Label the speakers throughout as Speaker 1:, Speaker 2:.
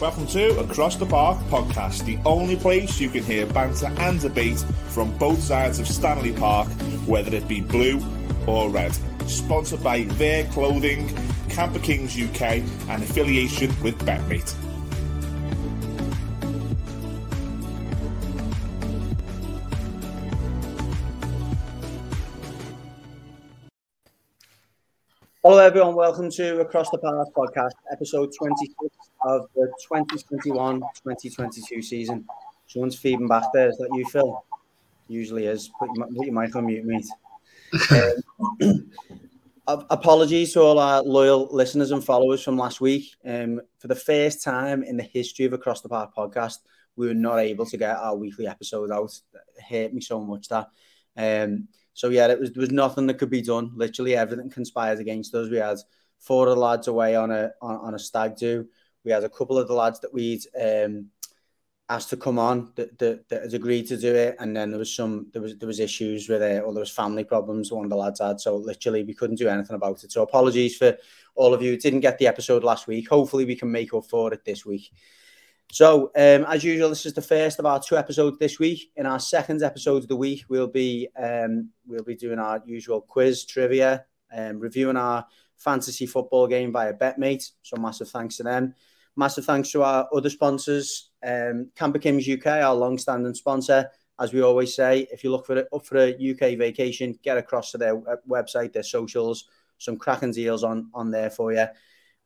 Speaker 1: Welcome to Across the Park podcast, the only place you can hear banter and debate from both sides of Stanley Park, whether it be blue or red. Sponsored by Their Clothing, Camper Kings UK, and affiliation with Betmate.
Speaker 2: Hello, everyone. Welcome to Across the Park podcast, episode 26 of the 2021 2022 season. Someone's feeding back there. Is that you, Phil? Usually is. Put your, put your mic on mute, mate. um, apologies to all our loyal listeners and followers from last week. Um, for the first time in the history of Across the Park podcast, we were not able to get our weekly episode out. It hurt me so much that. Um, so yeah, it was there was nothing that could be done. Literally everything conspired against us. We had four of the lads away on a on, on a stag do. We had a couple of the lads that we'd um, asked to come on that, that, that had agreed to do it, and then there was some there was there was issues with it, or there was family problems one of the lads had. So literally we couldn't do anything about it. So apologies for all of you didn't get the episode last week. Hopefully we can make up for it this week. So, um, as usual, this is the first of our two episodes this week. In our second episode of the week, we'll be um, we'll be doing our usual quiz trivia, um, reviewing our fantasy football game via Betmate. So, massive thanks to them. Massive thanks to our other sponsors, um, Camper Kings UK, our long-standing sponsor. As we always say, if you look for it up for a UK vacation, get across to their website, their socials, some cracking deals on on there for you.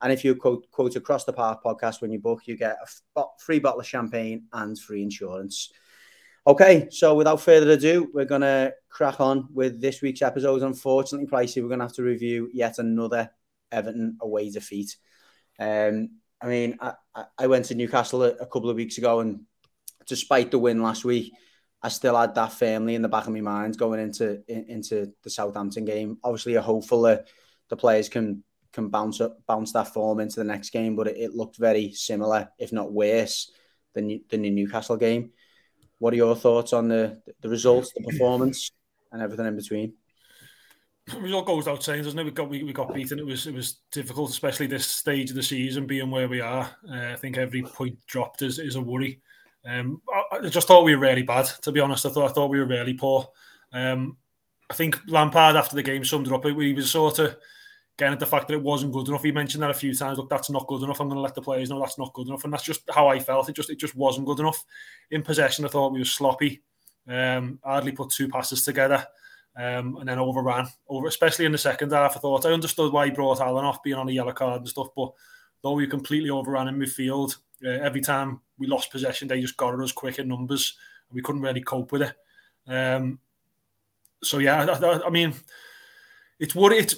Speaker 2: And if you quote, quote across the park podcast when you book, you get a free bottle of champagne and free insurance. Okay, so without further ado, we're going to crack on with this week's episode. Unfortunately, Pricey, we're going to have to review yet another Everton away defeat. Um, I mean, I, I went to Newcastle a, a couple of weeks ago, and despite the win last week, I still had that firmly in the back of my mind going into in, into the Southampton game. Obviously, you're hopeful that the players can can bounce up, bounce that form into the next game. But it, it looked very similar, if not worse, than than the Newcastle game. What are your thoughts on the the results, the performance, and everything in between?
Speaker 3: The result goes without saying, doesn't it? We got we, we got beaten. It was it was difficult, especially this stage of the season, being where we are. Uh, I think every point dropped is, is a worry. Um, I, I, just thought we were really bad. To be honest, I thought I thought we were really poor. Um, I think Lampard after the game summed it up. He was sort of getting at the fact that it wasn't good enough. He mentioned that a few times. Look, that's not good enough. I'm going to let the players know that's not good enough, and that's just how I felt. It just it just wasn't good enough. In possession, I thought we were sloppy. Um, hardly put two passes together, um, and then overran. Over, especially in the second half. I thought I understood why he brought Allen off being on a yellow card and stuff, but though we completely overran in midfield, uh, every time we lost possession, they just got at us quick in numbers, and we couldn't really cope with it. Um, so yeah, I, I, I mean, it's what it's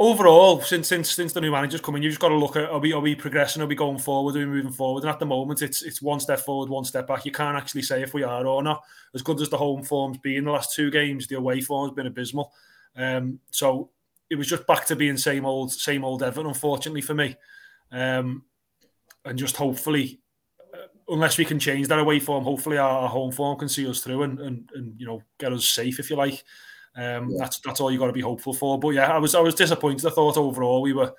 Speaker 3: overall, since since since the new manager's coming, you've just got to look at are we are we progressing, are we going forward, are we moving forward? And at the moment, it's it's one step forward, one step back. You can't actually say if we are or not. As good as the home form's been the last two games, the away form's been abysmal. Um, so it was just back to being same old same old Everton, unfortunately for me. Um, and just hopefully, uh, unless we can change that away form, hopefully our, our home form can see us through and, and and you know get us safe if you like. Um, yeah. That's that's all you got to be hopeful for. But yeah, I was I was disappointed. I thought overall we were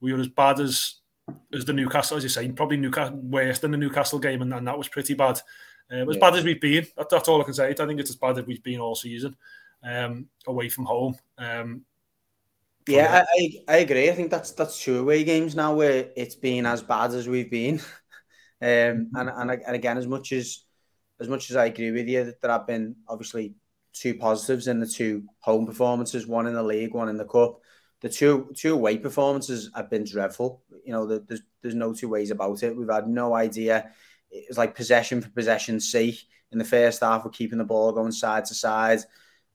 Speaker 3: we were as bad as as the Newcastle, as you say, probably Newcastle worse than the Newcastle game, and, and that was pretty bad. Um, as yeah. bad as we've been, that, that's all I can say. I think it's as bad as we've been all season um, away from home. Um,
Speaker 2: yeah, I, I agree. I think that's that's two away games now where it's been as bad as we've been. um, and, and and again, as much as as much as I agree with you that there have been obviously two positives in the two home performances, one in the league, one in the cup. The two two away performances have been dreadful. You know, there's there's no two ways about it. We've had no idea. It's like possession for possession's sake. In the first half, we're keeping the ball going side to side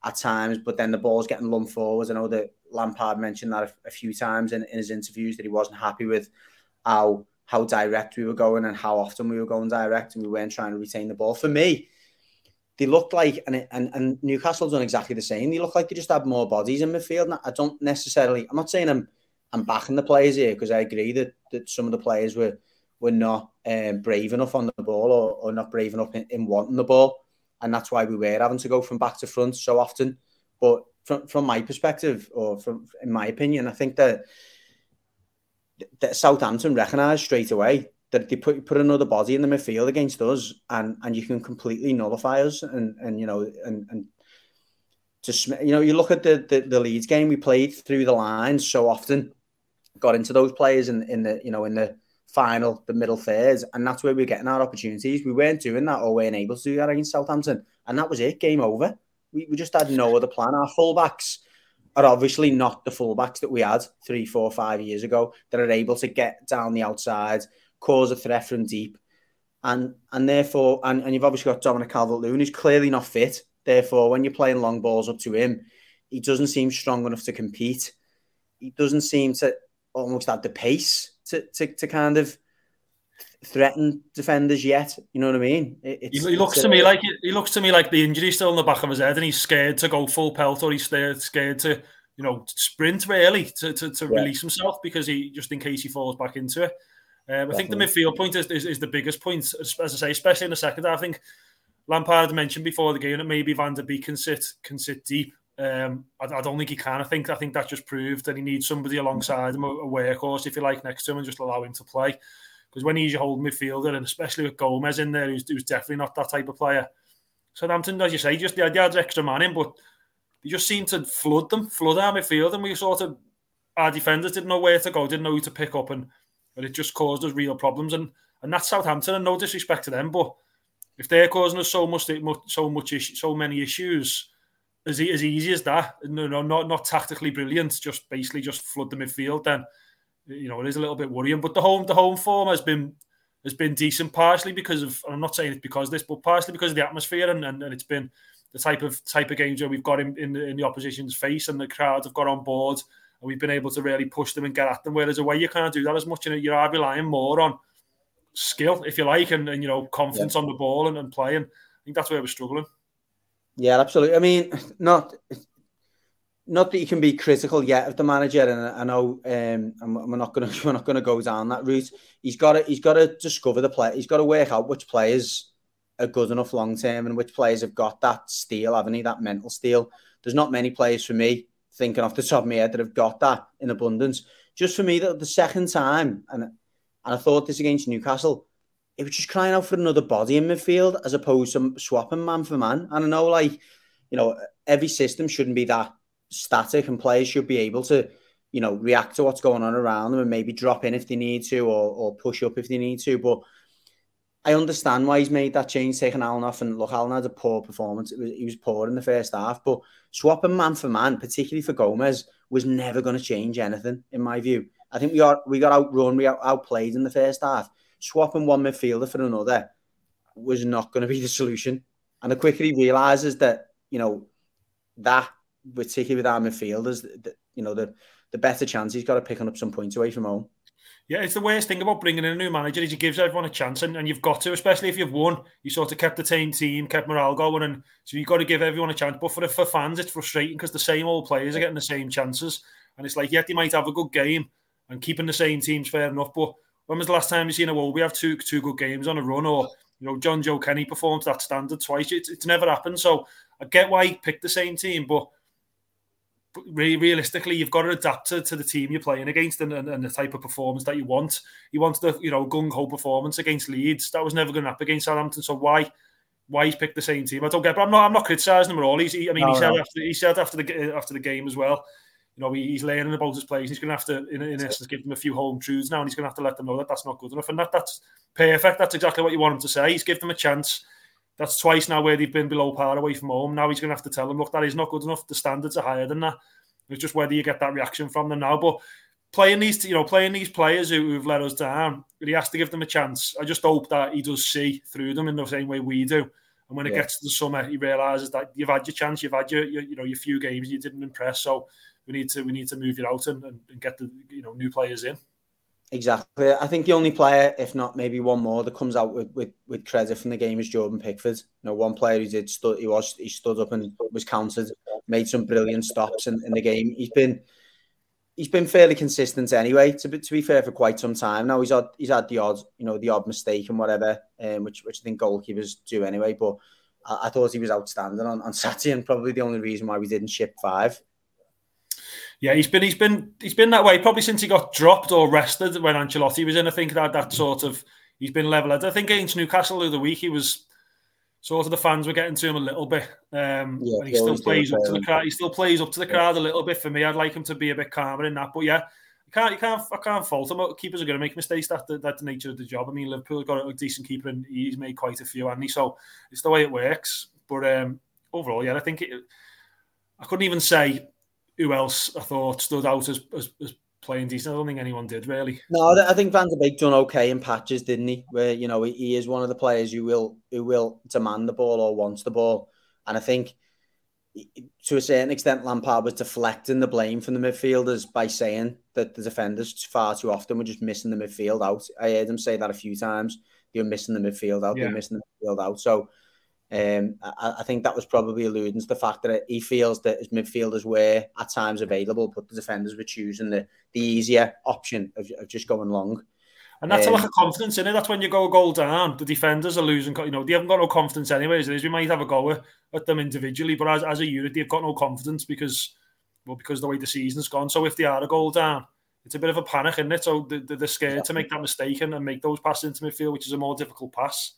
Speaker 2: at times, but then the ball's getting lumped forwards. I know that Lampard mentioned that a, a few times in, in his interviews that he wasn't happy with how how direct we were going and how often we were going direct and we weren't trying to retain the ball. For me, they looked like, and, and, and done exactly the same. They look like they just had more bodies in midfield. I don't necessarily, I'm not saying I'm, I'm backing the players here because I agree that, that some of the players were, were not um, brave enough on the ball or, or not brave enough in, in, wanting the ball. And that's why we were having to go from back to front so often. But from, from my perspective, or from in my opinion, I think that, that Southampton recognised straight away that they put put another body in the midfield against us, and and you can completely nullify us, and and you know and and just you know you look at the the, the Leeds game we played through the lines so often, got into those players in in the you know in the final, the middle thirds, and that's where we're getting our opportunities. We weren't doing that or weren't able to do that against Southampton, and that was it. Game over. We, we just had no other plan. Our fullbacks are obviously not the fullbacks that we had three, four, five years ago that are able to get down the outside, cause a threat from deep. And and therefore, and, and you've obviously got Dominic Calvert Lewin, who's clearly not fit. Therefore, when you're playing long balls up to him, he doesn't seem strong enough to compete. He doesn't seem to almost have the pace to, to, to kind of threaten defenders yet. You know what I mean?
Speaker 3: It, he, looks to me like he looks to me like the injury's still in the back of his head, and he's scared to go full pelt, or he's scared, scared to you know sprint really to to, to yeah. release himself because he just in case he falls back into it. Um, I think the midfield point is, is, is, the biggest point, as, I say, especially in the second half. I think Lampard mentioned before the game that maybe Van de Beek can sit can sit deep. Um, I, I, don't think he can. I think I think that just proved that he needs somebody alongside him, a, a workhorse, if you like, next to him, and just allow him to play. Because when he's your holding midfielder, and especially with Gomez in there, who's, who's definitely not that type of player. Southampton, as you say, just they had extra man in, but they just seemed to flood them, flood our midfield, and we sort of our defenders didn't know where to go, didn't know who to pick up, and, and it just caused us real problems. And and that's Southampton, and no disrespect to them, but if they're causing us so much, so much, so many issues as, as easy as that. No, no, not not tactically brilliant. Just basically just flood the midfield. Then you know it is a little bit worrying. But the home the home form has been has been decent, partially because of. I'm not saying it's because of this, but partially because of the atmosphere and, and, and it's been the type of type of games where we've got in, in, in the opposition's face and the crowd have got on board and we've been able to really push them and get at them. Whereas away you can't do that as much. Know, you are relying more on skill, if you like, and, and you know confidence yeah. on the ball and, and playing. I think that's where we're struggling.
Speaker 2: Yeah, absolutely. I mean, not not that you can be critical yet of the manager, and I know um, we're not going to we're not going to go down that route. He's got to he's got to discover the play. He's got to work out which players are good enough long term and which players have got that steel, haven't he? That mental steel. There's not many players for me thinking off the top of my head that have got that in abundance. Just for me, that the second time, and and I thought this against Newcastle, it was just crying out for another body in midfield as opposed to swapping man for man. And I know, like, you know, every system shouldn't be that static, and players should be able to, you know, react to what's going on around them and maybe drop in if they need to or, or push up if they need to. But I understand why he's made that change, taking Allen off. And look, Allen had a poor performance. Was, he was poor in the first half, but swapping man for man, particularly for Gomez, was never going to change anything, in my view. I think we got we got outrun, we got outplayed in the first half swapping one midfielder for another was not going to be the solution. And the quicker he realizes that, you know, that particularly with our midfielders, that, you know, the the better chance he's got of picking up some points away from home.
Speaker 3: Yeah, it's the worst thing about bringing in a new manager is he gives everyone a chance, and, and you've got to, especially if you've won. You sort of kept the same team, kept morale going, and so you've got to give everyone a chance. But for for fans, it's frustrating because the same old players are getting the same chances, and it's like, yeah, they might have a good game, and keeping the same teams fair enough, but when was the last time you seen a wall We have two two good games on a run, or you know Jonjoe Kenny performed that standard twice? It's, it's never happened. So I get why he picked the same team, but realistically, you've got to adapt to, to the team you're playing against and, and, and, the type of performance that you want. You want the you know gung ho performance against Leeds. That was never going to happen against Southampton. So why why he's picked the same team? I don't get. But I'm not I'm not criticising him at all. He's, he, I mean, no, he said no. after he said after the after the game as well you know, he's learning about his players. He's going to have to, in, in essence, give them a few home truths now, and he's going to have to let them know that that's not good enough. And that that's perfect. That's exactly what you want him to say. He's give them a chance. That's twice now where they've been below par away from home. Now he's going to have to tell them, look, that is not good enough. The standards are higher than that. It's just whether you get that reaction from them now. But playing these, you know, playing these players who, have let us down, he has to give them a chance. I just hope that he does see through them in the same way we do. And when it yeah. gets to the summer, he realizes that you've had your chance, you've had your, your, you know, your few games, you didn't impress. So we need to we need to move it out and, and, and get the you know new players in.
Speaker 2: Exactly. I think the only player, if not maybe one more, that comes out with, with, with credit from the game is Jordan Pickford. You know, one player who did stood, he was he stood up and was counted, made some brilliant stops in, in the game. He's been he's been fairly consistent anyway. To be, to be fair, for quite some time now, he's had he's had the odd you know the odd mistake and whatever, um, which which I think goalkeepers do anyway. But I, I thought he was outstanding on, on Saturday, and probably the only reason why we didn't ship five.
Speaker 3: Yeah, he's been he's been he's been that way probably since he got dropped or rested when Ancelotti was in. I think that that sort of he's been level I think against Newcastle the other week, he was sort of the fans were getting to him a little bit. Um, yeah, he still plays up to the crowd. He still plays up to the crowd a little bit for me. I'd like him to be a bit calmer in that. But yeah, you can't, you can't, I can't fault him. Keepers are going to make mistakes. That's the, that's the nature of the job. I mean, Liverpool got a decent keeper and he's made quite a few, and he so it's the way it works. But um, overall, yeah, I think it, I couldn't even say who else I thought stood out as, as, as playing decent. I don't think anyone did really.
Speaker 2: No, I think Van de Beek done okay in patches, didn't he? Where you know he is one of the players who will who will demand the ball or wants the ball, and I think to a certain extent Lampard was deflecting the blame from the midfielders by saying that the defenders far too often were just missing the midfield out. I heard him say that a few times. They were missing the midfield out. Yeah. They were missing the midfield out. So um, I, I, think that was probably alluding to the fact that he feels that his midfielders were at times available, but the defenders were choosing the, the easier option of, of just going long.
Speaker 3: And that's um, a lack of confidence in it. That's when you go a goal down, the defenders are losing. You know, they haven't got no confidence anyways. It is we might have a go at them individually, but as, as a unit, they've got no confidence because, well, because the way the season's gone. So if they are a goal down, it's a bit of a panic, isn't it? So they're scared to make that mistake and, and make those passes into midfield, which is a more difficult pass.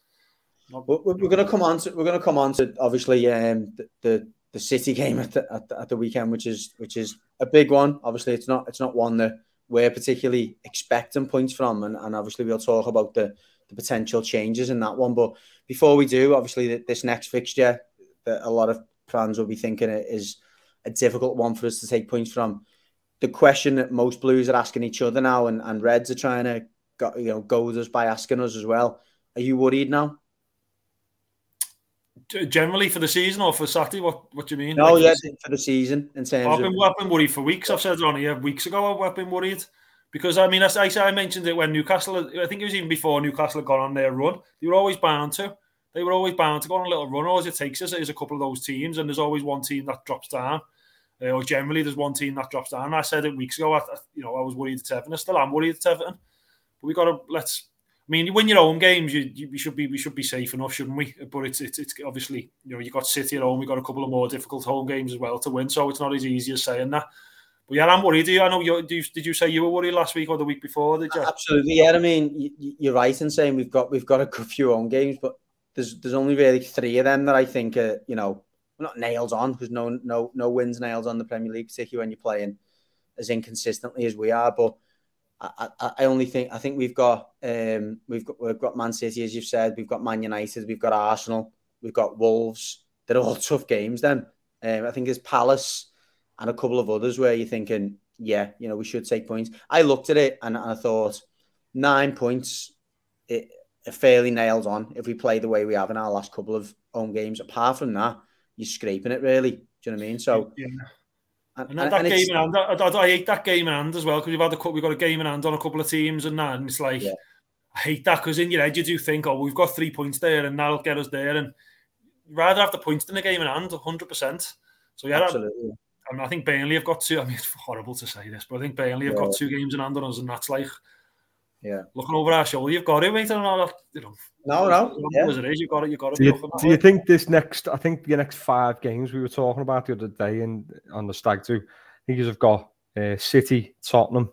Speaker 2: We're, we're going to come on to we're going to come on to obviously um, the, the, the City game at the, at the, at the weekend, which is which is a big one. Obviously, it's not it's not one that we're particularly expecting points from, and, and obviously we'll talk about the the potential changes in that one. But before we do, obviously this next fixture that a lot of fans will be thinking is a difficult one for us to take points from. The question that most Blues are asking each other now, and, and Reds are trying to go, you know go with us by asking us as well. Are you worried now?
Speaker 3: Generally for the season or for Saturday? What What do you mean?
Speaker 2: No, like yeah, for the season. In terms
Speaker 3: I've been,
Speaker 2: of...
Speaker 3: I've been worried for weeks. I've said it on here weeks ago. I've been worried because I mean, I, I mentioned it when Newcastle. I think it was even before Newcastle had gone on their run. They were always bound to. They were always bound to go on a little run. All it takes is, is a couple of those teams, and there's always one team that drops down. Uh, or generally, there's one team that drops down. I said it weeks ago. I, you know, I was worried at Everton. I still am worried at Everton. But we got to let's mean, you win your home games, you, you, we should be we should be safe enough, shouldn't we? But it's, it's it's obviously you know you got City at home, we got a couple of more difficult home games as well to win, so it's not as easy as saying that. But yeah, I'm worried. Do you? I know you did you say you were worried last week or the week before? Did you?
Speaker 2: Absolutely, yeah. I mean, you're right in saying we've got we've got a good few home games, but there's there's only really three of them that I think are you know not nails on because no no no wins nails on the Premier League, particularly when you're playing as inconsistently as we are, but. I, I, only think I think we've got um, we've got we've got Man City as you've said. We've got Man United. We've got Arsenal. We've got Wolves. They're all tough games then. Um, I think there's Palace and a couple of others where you're thinking yeah you know we should take points. I looked at it and, I thought nine points it, fairly nailed on if we play the way we have in our last couple of home games. Apart from that you're scraping it really. Do you know what I mean? So yeah.
Speaker 3: And, and, that and game in hand, I, I, I, hate that game in hand as well because we've had a couple we've got a game in hand on a couple of teams and that, and it's like yeah. I hate that because in your head you do think, oh, we've got three points there and that'll get us there, and rather have the points than the game in hand, hundred percent. So yeah, absolutely. I, mean, I think Burnley have got two. I mean, it's horrible to say this, but I think Burnley have got two games in hand on us, and that's like
Speaker 2: yeah.
Speaker 3: Looking over our shoulder, you've got it, mate. And all you know,
Speaker 2: no, no.
Speaker 3: Yeah. As it is, you've got it. You've got it. Do
Speaker 4: you, do you think this next? I think the next five games we were talking about the other day and on the stag too I think you've got uh, City, Tottenham.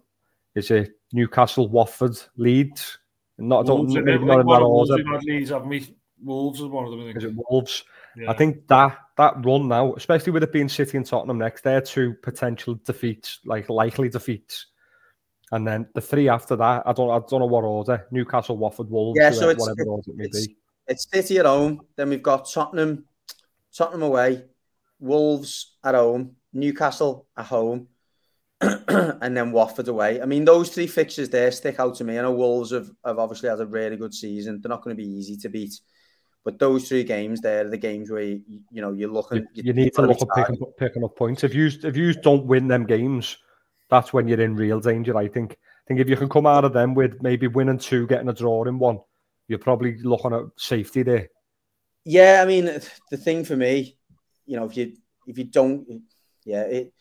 Speaker 4: Is it Newcastle, Watford, Leeds? Not, Wolves, don't, maybe not in that order.
Speaker 3: Leeds, haven't we? Wolves is one of them.
Speaker 4: Is it Wolves? Yeah. I think that that run now, especially with it being City and Tottenham next, they're two potential defeats, like likely defeats. And then the three after that, I don't, I don't know what order. Newcastle, Watford, Wolves,
Speaker 2: yeah, so it's, whatever it, order it may it's, be. It's City at home. Then we've got Tottenham, Tottenham away, Wolves at home, Newcastle at home, and then Watford away. I mean, those three fixtures there stick out to me. I know Wolves have, have obviously had a really good season. They're not going to be easy to beat. But those three games, there are the games where you, you know you're looking.
Speaker 4: You, you need to look at picking, picking up points. If you if you don't win them games, that's when you're in real danger. I think. I think if you can come out of them with maybe winning two, getting a draw in one, you're probably looking at safety there.
Speaker 2: Yeah, I mean, the thing for me, you know, if you if you don't yeah, it,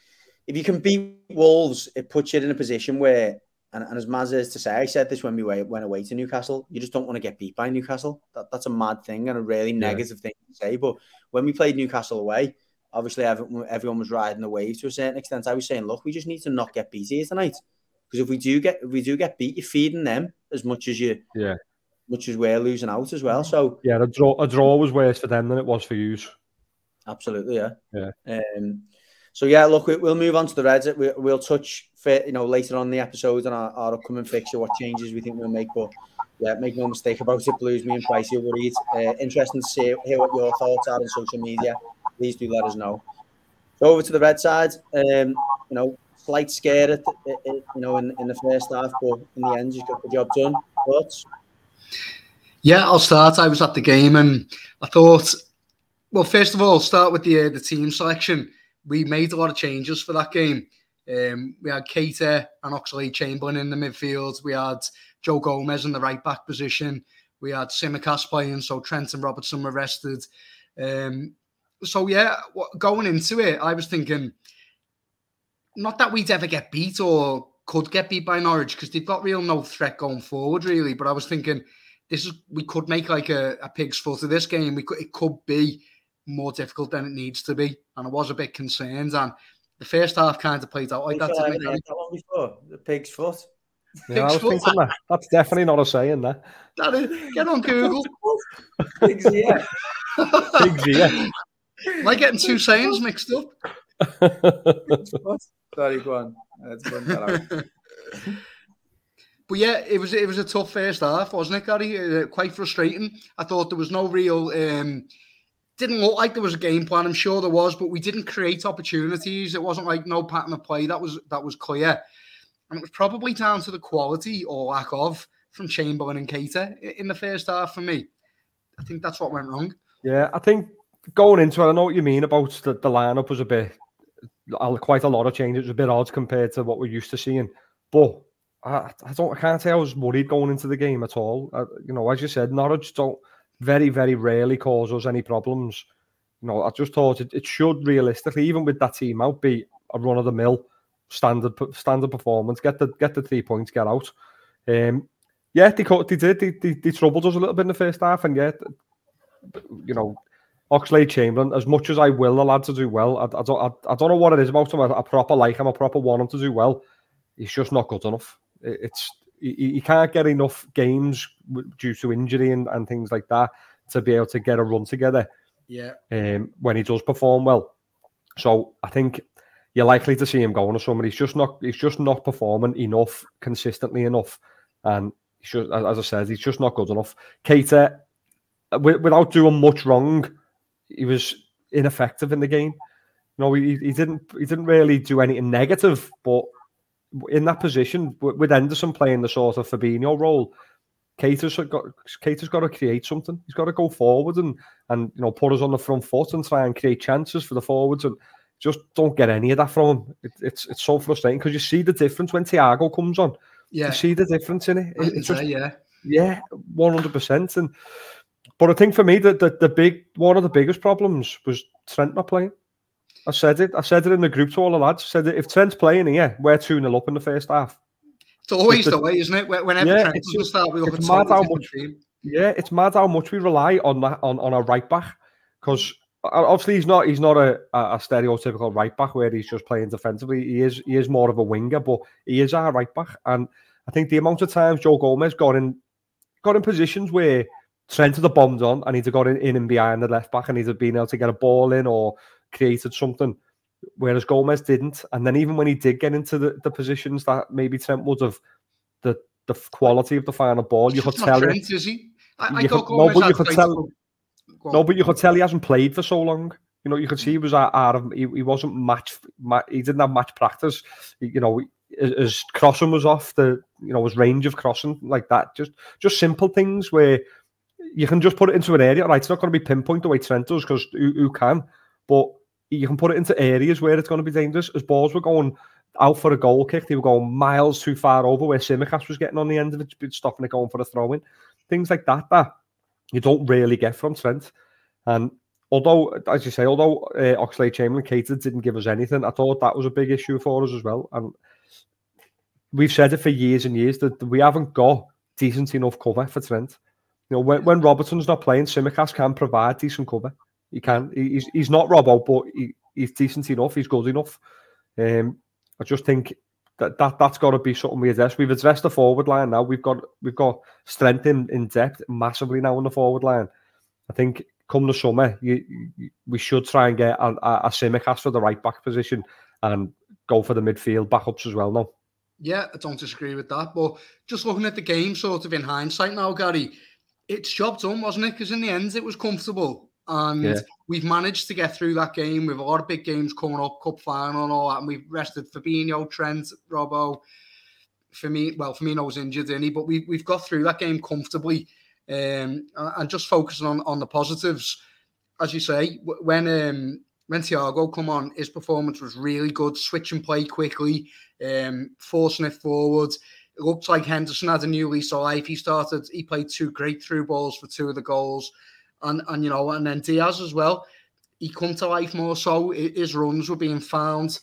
Speaker 2: if you can beat Wolves, it puts you in a position where, and, and as Maz is to say, I said this when we went away to Newcastle, you just don't want to get beat by Newcastle. That, that's a mad thing and a really negative yeah. thing to say. But when we played Newcastle away, obviously everyone, everyone was riding the wave to a certain extent. I was saying, look, we just need to not get beat here tonight. Because if we do get if we do get beat, you're feeding them as much as you
Speaker 4: yeah
Speaker 2: much as we're losing out as well. So
Speaker 4: yeah, a draw a draw was worse for them than it was for you.
Speaker 2: Absolutely, yeah,
Speaker 4: yeah.
Speaker 2: Um, so yeah, look, we, will move on to the Reds. We, will touch, you know, later on the episode on our, our, upcoming fixture, what changes we think we'll make. But yeah, make no mistake about it, Blues. Me and Pricey are worried. Uh, interesting to see, hear what your thoughts are on social media. Please do let us know. So over to the Red side. Um, you know, slight scare, at, you know, in, in the first half, but in the end, you got the job done.
Speaker 5: Yeah, I'll start. I was at the game and I thought, well, first of all, start with the uh, the team selection. We made a lot of changes for that game. Um, we had Keita and Oxlade Chamberlain in the midfield. We had Joe Gomez in the right back position. We had Tsimikas playing, so Trent and Robertson were rested. Um, so yeah, going into it, I was thinking not that we'd ever get beat or could get beat by Norwich because they've got real no threat going forward, really. But I was thinking this is we could make like a, a pig's foot of this game. We could it could be more difficult than it needs to be, and I was a bit concerned. And the first half kind of played out like that.
Speaker 2: that one before the pig's foot.
Speaker 4: Yeah, I was thinking that. That's definitely not a saying. there.
Speaker 5: that is, get on Google.
Speaker 2: Pig's ear.
Speaker 4: Pig's ear.
Speaker 5: Am I getting two sayings mixed up?
Speaker 2: Sorry, go on.
Speaker 5: but yeah, it was it was a tough first half, wasn't it, Gary? Uh, quite frustrating. I thought there was no real. Um, didn't look like there was a game plan. I'm sure there was, but we didn't create opportunities. It wasn't like no pattern of play that was that was clear, and it was probably down to the quality or lack of from Chamberlain and Keita in the first half for me. I think that's what went wrong.
Speaker 4: Yeah, I think going into it, I know what you mean about the, the lineup was a bit quite a lot of changes. It was a bit odd compared to what we're used to seeing. But I, I don't, I can't say I was worried going into the game at all. I, you know, as you said, Norwich don't very, very rarely cause us any problems. You know, I just thought it, it should realistically, even with that team out, be a run of the mill standard standard performance. Get the get the three points, get out. Um, yeah, they they did. They, they, they troubled us a little bit in the first half, and yet, you know, Oxlade Chamberlain, as much as I will the lad to do well, I, I don't I, I, don't know what it is about him. I, I proper like him, I proper want him to do well. He's just not good enough. It, it's he, he, can't get enough games due to injury and, and things like that to be able to get a run together.
Speaker 5: Yeah.
Speaker 4: Um, when he does perform well, so I think you're likely to see him going to somewhere. He's just not he's just not performing enough consistently enough, and should, as I said, he's just not good enough. Keita, without doing much wrong he was ineffective in the game. You know, he, he didn't he didn't really do anything negative, but in that position with Henderson playing the sort of Fabinho role, Keita's got Keita's got to create something. He's got to go forward and and you know put us on the front foot and try and create chances for the forwards and just don't get any of that from him. It, it's it's so frustrating because you see the difference when Thiago comes on.
Speaker 5: Yeah,
Speaker 4: you see the difference in it.
Speaker 5: it it's just,
Speaker 4: yeah, yeah, one hundred percent. And but I think for me, the, the, the big one of the biggest problems was Trent not playing. I said it. I said it in the group to all the lads. I said that if Trent's playing here, we're 2 0 up in the first half.
Speaker 5: It's always the, the, way, isn't it? Whenever yeah, Trent's the start, we at mad how much.
Speaker 4: Yeah, it's mad how much we rely on that on, on a right back because obviously he's not he's not a, a stereotypical right back where he's just playing defensively. He is he is more of a winger, but he is our right back. And I think the amount of times Joe Gomez got in got in positions where Trent had the bombed on and he'd have got in, in and behind the left back and he'd have been able to get a ball in or created something. Whereas Gomez didn't. And then even when he did get into the, the positions that maybe Trent would have, the the quality of the final ball, you could tell.
Speaker 5: Trent, is he? I, I
Speaker 4: could, no, but you could tell. No, but you could tell he hasn't played for so long. You know, you could mm. see he was out, of. He, he wasn't match. He didn't have match practice. You know, his crossing was off. The you know his range of crossing like that. Just just simple things where you can just put it into an area. Right, it's not going to be pinpoint the way Trent does because who, who, can, but you can put it into areas where it's going to be dangerous. As balls were going out for a goal kick, they were going miles too far over where Tsimikas was getting on the end of it, stopping it going for a throw in. Things like that that you don't really get from Trent. And although, as you say, although uh, Oxlade Chamberlain Keita didn't give us anything, I thought that was a big issue for us as well. And we've said it for years and years that we haven't got decent enough cover for Trent. You know, when, when Robertson's not playing, Tsimikas can provide decent cover. He can. He's he's not Robbo, but he, he's decent enough. He's good enough. Um, I just think that, that that's got to be something we address. We've addressed the forward line now. We've got we've got strength in, in depth massively now on the forward line. I think come the summer, you, you, we should try and get a, a, a Tsimikas for the right back position and go for the midfield backups as well now.
Speaker 5: Yeah, I don't disagree with that. But just looking at the game, sort of in hindsight now, Gary, it's job done, wasn't it? Because in the end, it was comfortable. And yeah. we've managed to get through that game with a lot of big games coming up, cup final and all that. And we've rested Fabinho, Trent, Robbo. For me, well, Firmino was injured, didn't he? But we, we've got through that game comfortably. Um, and just focusing on, on the positives. As you say, when um, when Thiago come on, his performance was really good, switching play quickly, um, forcing it forward. It looked like Henderson had a new lease of life. He started, he played two great through balls for two of the goals. And, and you know, and then Diaz as well. He come to life more so. His runs were being found.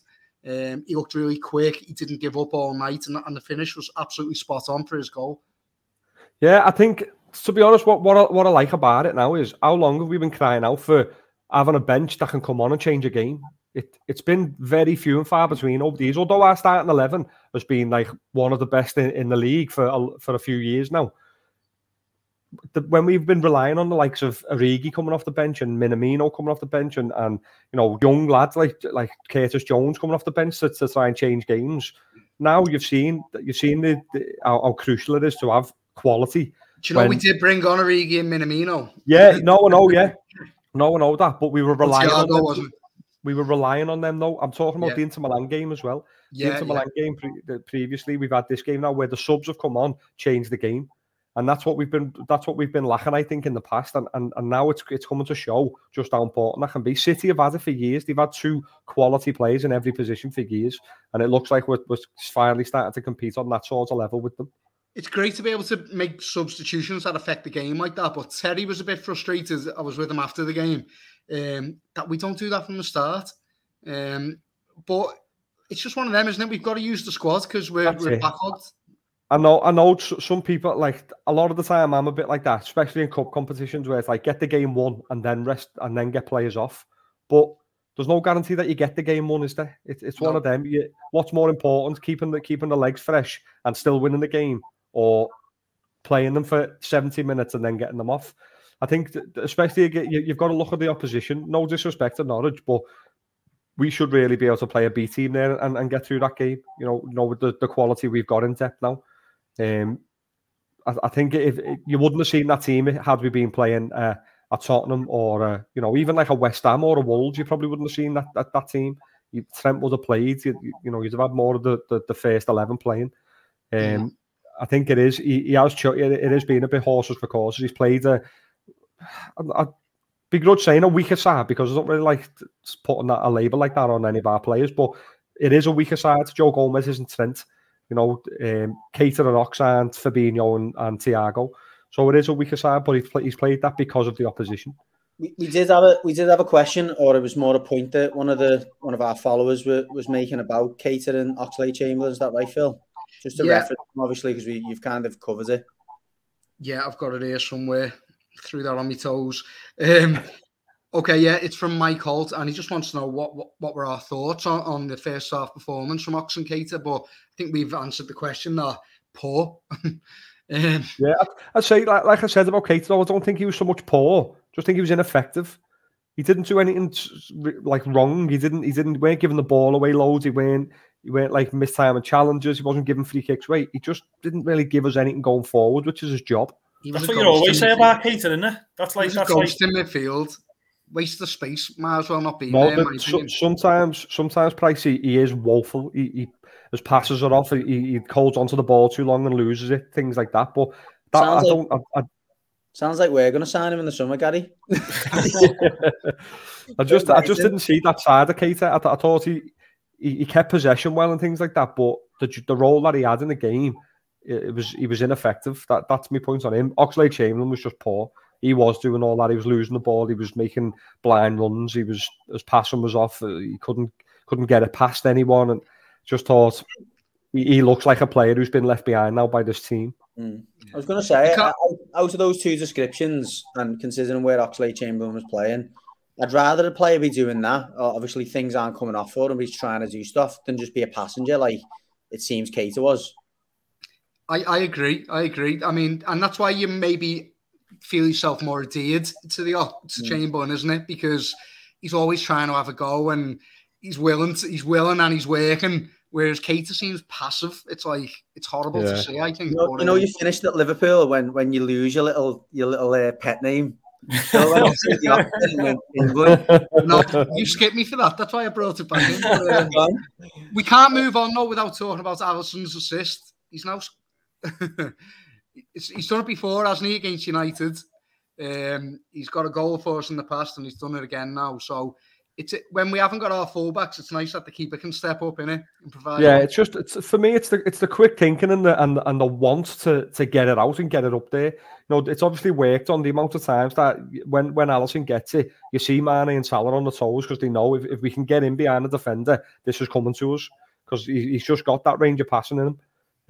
Speaker 5: Um, he looked really quick. He didn't give up all night, and, and the finish was absolutely spot on for his goal.
Speaker 4: Yeah, I think to be honest, what what I, what I like about it now is how long have we been crying out for having a bench that can come on and change a game? It it's been very few and far between over these. Although our starting eleven has been like one of the best in, in the league for a, for a few years now. The, when we've been relying on the likes of Origi coming off the bench and Minamino coming off the bench and, and you know young lads like like Curtis Jones coming off the bench to, to try and change games, now you've seen you've seen the, the how, how, crucial it is to have quality.
Speaker 5: Do you know when, we did bring on Origi and Minamino?
Speaker 4: Yeah, no one know, yeah, no one know that, but we were relying on them. Wasn't. We were relying on them though. I'm talking about yeah. the Inter Milan game as well. Yeah, the Inter Milan yeah. game pre- previously, we've had this game now where the subs have come on, changed the game and that's what we've been that's what we've been lacking, I think, in the past, and and, and now it's it's coming to show just how important that can be. City have had it for years; they've had two quality players in every position for years, and it looks like we're, we're finally starting to compete on that sort of level with them.
Speaker 5: It's great to be able to make substitutions that affect the game like that. But Terry was a bit frustrated. I was with him after the game um, that we don't do that from the start. Um, but it's just one of them, isn't it? We've got to use the squad because we're, we're backlogged.
Speaker 4: I know, I know. Some people like a lot of the time. I'm a bit like that, especially in cup competitions where it's like get the game won and then rest and then get players off. But there's no guarantee that you get the game won, is there? It, it's no. one of them. You, what's more important, keeping the keeping the legs fresh and still winning the game, or playing them for 70 minutes and then getting them off? I think, especially you, you've got to look at the opposition. No disrespect to Norwich, but we should really be able to play a B team there and, and get through that game. You know, you know with the, the quality we've got in depth now. Um, I, I, think if, you wouldn't have seen that team had we been playing uh, a Tottenham or you know even like a West Ham or a Wolves, you probably wouldn't have seen that that, that team. You, Trent would have played. You, you know, you'd have had more of the, the, the first eleven playing. Um. I think it is. He, he has. It has been a bit horses for courses. He's played a. I, begrudge saying a weaker side because I don't really like putting that a label like that on any of our players, but it is a weaker side. Joe Gomez isn't Trent you know, um, Keita and Oxford, Fabinho and, and Thiago. So it is a weaker side, but he's, play, he's played that because of the opposition.
Speaker 2: We, we, did have a we did have a question, or it was more a point that one of the one of our followers were, was making about Keita and Oxlade Chamberlain. Is that right, Phil? Just a yeah. reference, obviously, because we you've kind of covered it.
Speaker 5: Yeah, I've got it here somewhere. Threw that on my toes. Um, Okay, yeah, it's from Mike Holt, and he just wants to know what what, what were our thoughts on, on the first half performance from Ox and Keita, but I think we've answered the question there. Poor. um,
Speaker 4: yeah, I'd say, like, like I said about Keita, I don't think he was so much poor. Just think he was ineffective. He didn't do anything like wrong. He didn't. He didn't. weren't giving the ball away loads. He weren't. He weren't like missed time and challenges. He wasn't giving free kicks away. He just didn't really give us anything going forward, which is his job.
Speaker 3: That's what you always say about Keita, isn't it? That's like that's
Speaker 5: like in midfield waste of space. Might as well not be
Speaker 4: no, there. So, sometimes, sometimes Pricey he is woeful. He, he his passes are off. He, he holds onto the ball too long and loses it. Things like that. But that, I like, don't. I, I,
Speaker 2: sounds like we're going to sign him in the summer, Gary.
Speaker 4: I just, I just didn't see that side of Keita. I, I thought he, he, he kept possession well and things like that. But the the role that he had in the game, it, it was he was ineffective. That that's my point on him. Oxlade Chamberlain was just poor he was doing all that. He was losing the ball. He was making blind runs. He was his passing was off. Uh, he couldn't couldn't get it past anyone, and just thought he, he looks like a player who's been left behind now by this team.
Speaker 2: Mm. I was going to say, out, out of those two descriptions, and considering where Oxlade Chamberlain was playing, I'd rather a player be doing that. Obviously, things aren't coming off for him. He's trying to do stuff than just be a passenger. Like it seems Keita was.
Speaker 5: I, I agree. I agree. I mean, and that's why you maybe feel yourself more adhered to the to mm. Chamberlain, isn't it? Because he's always trying to have a go and he's willing. To, he's willing and he's working. Whereas Keita seems passive. It's like it's horrible yeah. to see. I think.
Speaker 2: You know, you, know, you finished at Liverpool when when you lose your little your little uh, pet name. No,
Speaker 5: you skipped me for that. That's why I brought it back in. We can't move on though without talking about Alisson's assist. He's now he's done it before, hasn't he, against United? Um, he's got a goal for us in the past, and he's done it again now. So it's when we haven't got our fullbacks, it's nice that the keeper can step up in it and provide.
Speaker 4: Yeah, it's just it's for me, it's the it's the quick thinking and the and and the want to to get it out and get it up there. You know, it's obviously worked on the amount of times that when when Alisson gets it, you see Mane and Salah on the toes because they know if, if we can get in behind the defender, this is coming to us because he, he's just got that range of passing in him.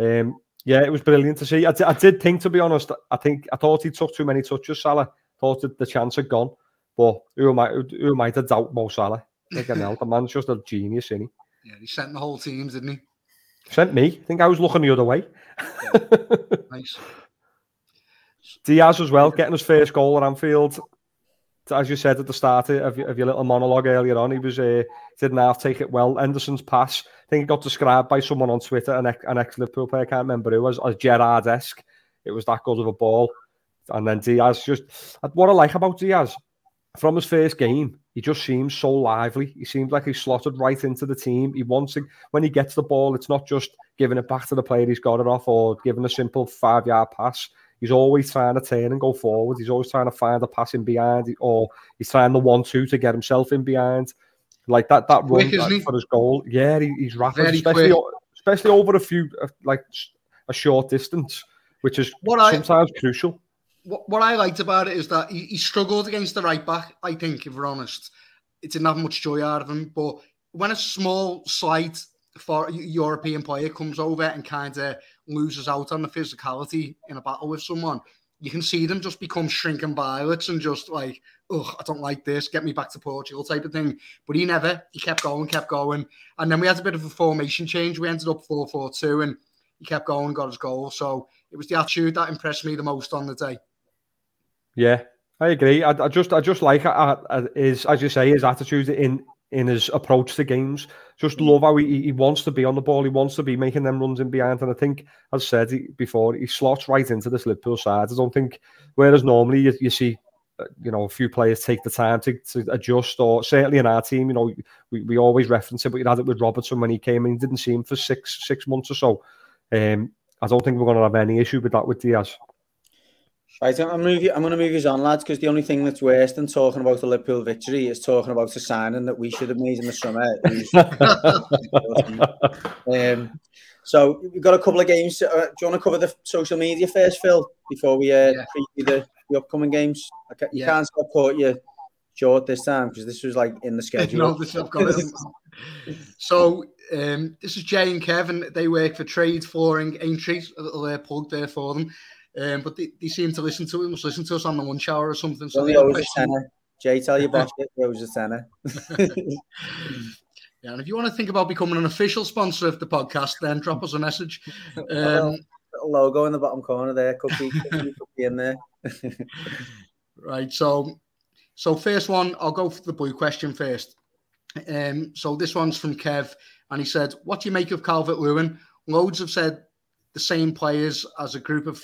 Speaker 4: Um, yeah, it was brilliant to see. I, I did think, to be honest, I think I thought he took too many touches. Salah thought that the chance had gone, but who am I? Who am I to doubt Mo Salah? Again, the man's just a genius, isn't
Speaker 5: he? Yeah, he sent the whole team, didn't he?
Speaker 4: Sent me. I think I was looking the other way.
Speaker 5: Yeah. nice.
Speaker 4: Diaz as well, getting his first goal at Anfield as you said at the start of, of your little monologue earlier on, he was uh, didn't half take it well. Henderson's pass, I think it got described by someone on Twitter, an, an ex Liverpool player, I can't remember who, as, as Gerrard esque. It was that good of a ball. And then Diaz just, what I like about Diaz, from his first game, he just seems so lively. He seems like he's slotted right into the team. He wants to, when he gets the ball, it's not just giving it back to the player he's got it off or giving a simple five yard pass He's always trying to turn and go forward. He's always trying to find a pass in behind, or he's trying the one-two to get himself in behind. Like that, that run quick, for his goal. Yeah, he, he's rapid, Very especially quick. especially over a few uh, like a short distance, which is what sometimes I, crucial.
Speaker 5: What, what I liked about it is that he, he struggled against the right back. I think, if we're honest, it didn't have much joy out of him. But when a small, slight for European player comes over and kind of loses out on the physicality in a battle with someone, you can see them just become shrinking violets and just like, oh, I don't like this, get me back to Portugal type of thing. But he never, he kept going, kept going. And then we had a bit of a formation change. We ended up 4 4 2 and he kept going, got his goal. So it was the attitude that impressed me the most on the day.
Speaker 4: Yeah, I agree. I, I just, I just like uh, uh, his, as you say, his attitude in in his approach to games. Just love how he, he wants to be on the ball. He wants to be making them runs in behind. And I think, as I said before, he slots right into this Liverpool side. I don't think, whereas normally you, you see, uh, you know, a few players take the time to, to adjust, or certainly in our team, you know, we, we always reference it, but you had it with Robertson when he came in. Didn't see him for six six months or so. Um, I don't think we're going to have any issue with that with Diaz.
Speaker 2: Right, I'm going to move you on, lads, because the only thing that's worse than talking about the Liverpool victory is talking about a signing that we should have made in the summer. um, so we've got a couple of games. Uh, do you want to cover the social media first, Phil, before we uh, yeah. preview the, the upcoming games? Ca- you yeah. can't stop caught you short this time because this was like in the schedule.
Speaker 5: no, so um, this is Jay and Kevin. They work for Trade Flooring Aintree. A little uh, plug there for them. Um, but they, they seem to listen to it. Must listen to us on the lunch hour or something. So
Speaker 2: well, a tenner. Jay, tell your boss it. A tenner.
Speaker 5: yeah, and if you want to think about becoming an official sponsor of the podcast, then drop us a message.
Speaker 2: Um, logo in the bottom corner there. Could be, could be in there.
Speaker 5: right. So, so first one, I'll go for the blue question first. Um, so this one's from Kev, and he said, "What do you make of Calvert Lewin? Loads have said the same players as a group of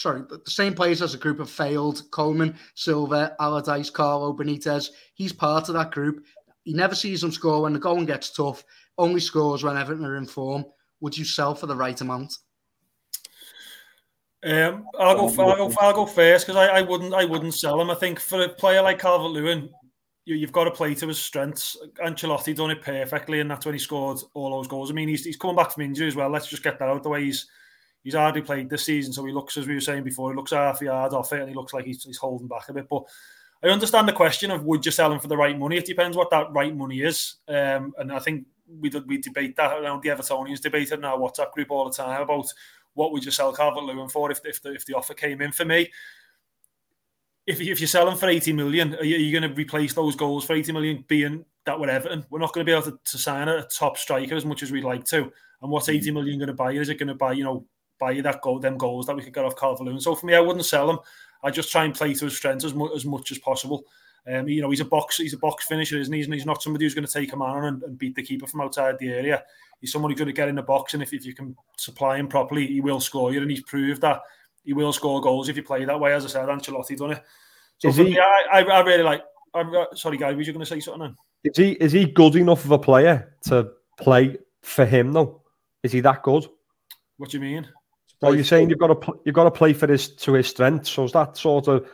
Speaker 5: sorry, the same players as a group have failed. Coleman, Silva, Allardyce, Carlo, Benitez. He's part of that group. He never sees them score when the going gets tough. Only scores when Everton are in form. Would you sell for the right amount?
Speaker 3: Um, I'll go. I'll go. I'll go first because I, I wouldn't. I wouldn't sell him. I think for a player like Calvert Lewin, you, have got to play to his strengths. Ancelotti done it perfectly, and that's when he scored all those goals. I mean, he's, he's coming back from injury as well. Let's just get that out the way. He's he's hardly played this season, so he looks, as we were saying before, he looks half a yard off it, and he looks like he's, he's holding back a bit. But I understand the question of would you sell him for the right money? It depends what that right money is, um, and I think we we debate that around the Evertonians debate in our WhatsApp group all the time about what would you sell Calvert Lewin for if if the, if the offer came in for me if, if you're selling for 80 million, are you, you going to replace those goals for 80 million being that with Everton? We're not going to be able to, to sign a top striker as much as we'd like to And what's 80 million going to buy? Is it going to buy, you know, buy you that goal, them goals that we could get off Calvert-Lewin? So for me, I wouldn't sell him. I just try and play to his strengths as, mu- as much as possible. Um, you know, he's a box, he's a box finisher, isn't he? He's not somebody who's going to take a man on and, and, beat the keeper from outside the area. He's someone who's going to get in the box, and if, if you can supply him properly, he will score you. And he's proved that he will score goals if you play that way. As I said, Ancelotti done it. So is for he, me, I, I, really like. I'm uh, sorry, guys, were you going to say something? Then?
Speaker 4: Is he is he good enough of a player to play for him though? Is he that good?
Speaker 3: What do you mean?
Speaker 4: Well, you're saying you've got to you've got to play for his to his strengths. So is that sort of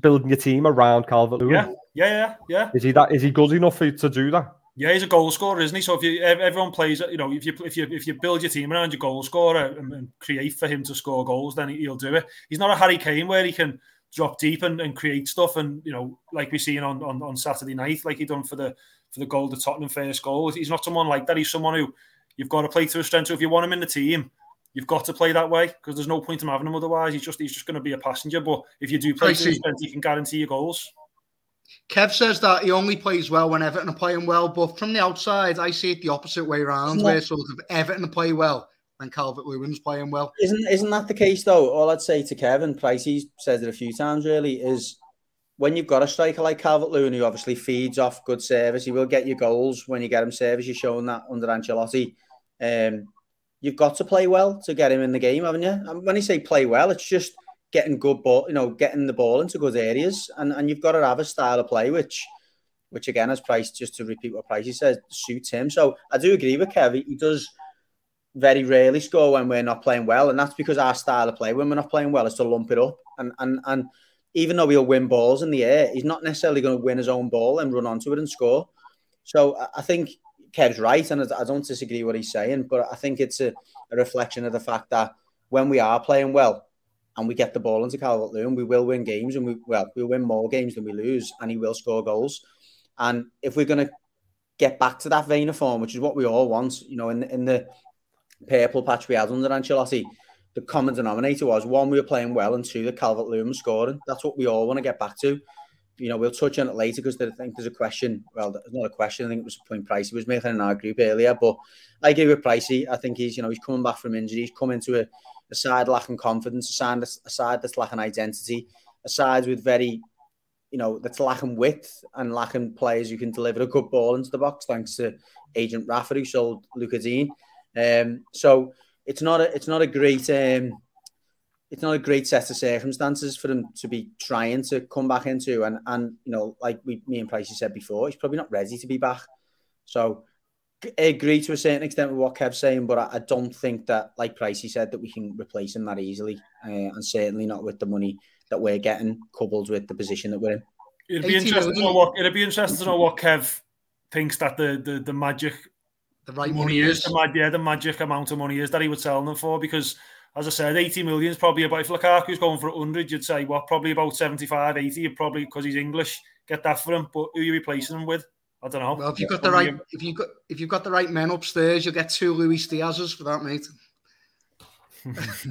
Speaker 4: building your team around Calvert Lewin?
Speaker 3: Yeah, yeah, yeah, yeah.
Speaker 4: Is he that? Is he good enough for, to do that?
Speaker 3: Yeah, he's a goal scorer, isn't he? So if you everyone plays, you know, if you if you if you build your team around your goal scorer and, and create for him to score goals, then he'll do it. He's not a Harry Kane where he can drop deep and, and create stuff, and you know, like we seen on, on on Saturday night, like he done for the for the goal, the Tottenham first goal. He's not someone like that. He's someone who you've got to play to his strength. So if you want him in the team, you've got to play that way because there's no point in having him otherwise. He's just he's just going to be a passenger. But if you do play to his strength, you can guarantee your goals.
Speaker 5: Kev says that he only plays well when Everton are playing well, but from the outside, I see it the opposite way around, where sort of Everton play well and Calvert Lewin's playing well.
Speaker 2: Isn't isn't that the case though? All I'd say to Kevin Pricey says it a few times really is when you've got a striker like Calvert Lewin who obviously feeds off good service, he will get you goals when you get him service. You're showing that under Ancelotti. Um, you've got to play well to get him in the game, haven't you? And when you say play well, it's just getting good ball, you know, getting the ball into good areas, and, and you've got to have a style of play which, which again, as Price just to repeat what Price he says, suits him. So I do agree with Kevin. He does very rarely score when we're not playing well, and that's because our style of play when we're not playing well is to lump it up, and and and even though he'll win balls in the air, he's not necessarily going to win his own ball and run onto it and score. So I think Kev's right, and I don't disagree what he's saying, but I think it's a, a reflection of the fact that when we are playing well, and we get the ball into Calvert Lewin, we will win games and we well we'll win more games than we lose, and he will score goals. And if we're going to get back to that vein of form, which is what we all want, you know, in in the purple patch we had under Ancelotti, the common denominator was one we were playing well, and two the Calvert Lewin scoring. That's what we all want to get back to. You know, we'll touch on it later because I think there's a question. Well, there's not a question. I think it was a point Pricey was making in our group earlier. But I agree with Pricey. I think he's, you know, he's coming back from injury. He's coming to a a side lacking confidence, a side, a side that's lacking identity, a side with very, you know, that's lacking width and lacking players who can deliver a good ball into the box, thanks to Agent Rafa who sold Lucas Digne. Um, so it's not a it's not a great um, it's not a great set of circumstances for them to be trying to come back into and and you know like we me and Pricey said before, he's probably not ready to be back. So I agree to a certain extent with what Kev's saying, but I, I don't think that, like Pricey said, that we can replace him that easily, uh, and certainly not with the money that we're getting, coupled with the position that we're in.
Speaker 3: It'd be interesting to know what it'd be interesting to know what Kev thinks that the the, the magic,
Speaker 5: the right money, money is.
Speaker 3: The, yeah, the magic amount of money is that he would sell them for because. As I said, 80 million is probably about if Lukaku's going for 100, you'd say, well, probably about 75, 80, you'd probably, because he's English, get that for him. But who are you replacing him with? I don't know.
Speaker 5: Well, if you've got the right, if you got if you've got the right men upstairs, you'll get two Luis Diaz's for that, mate.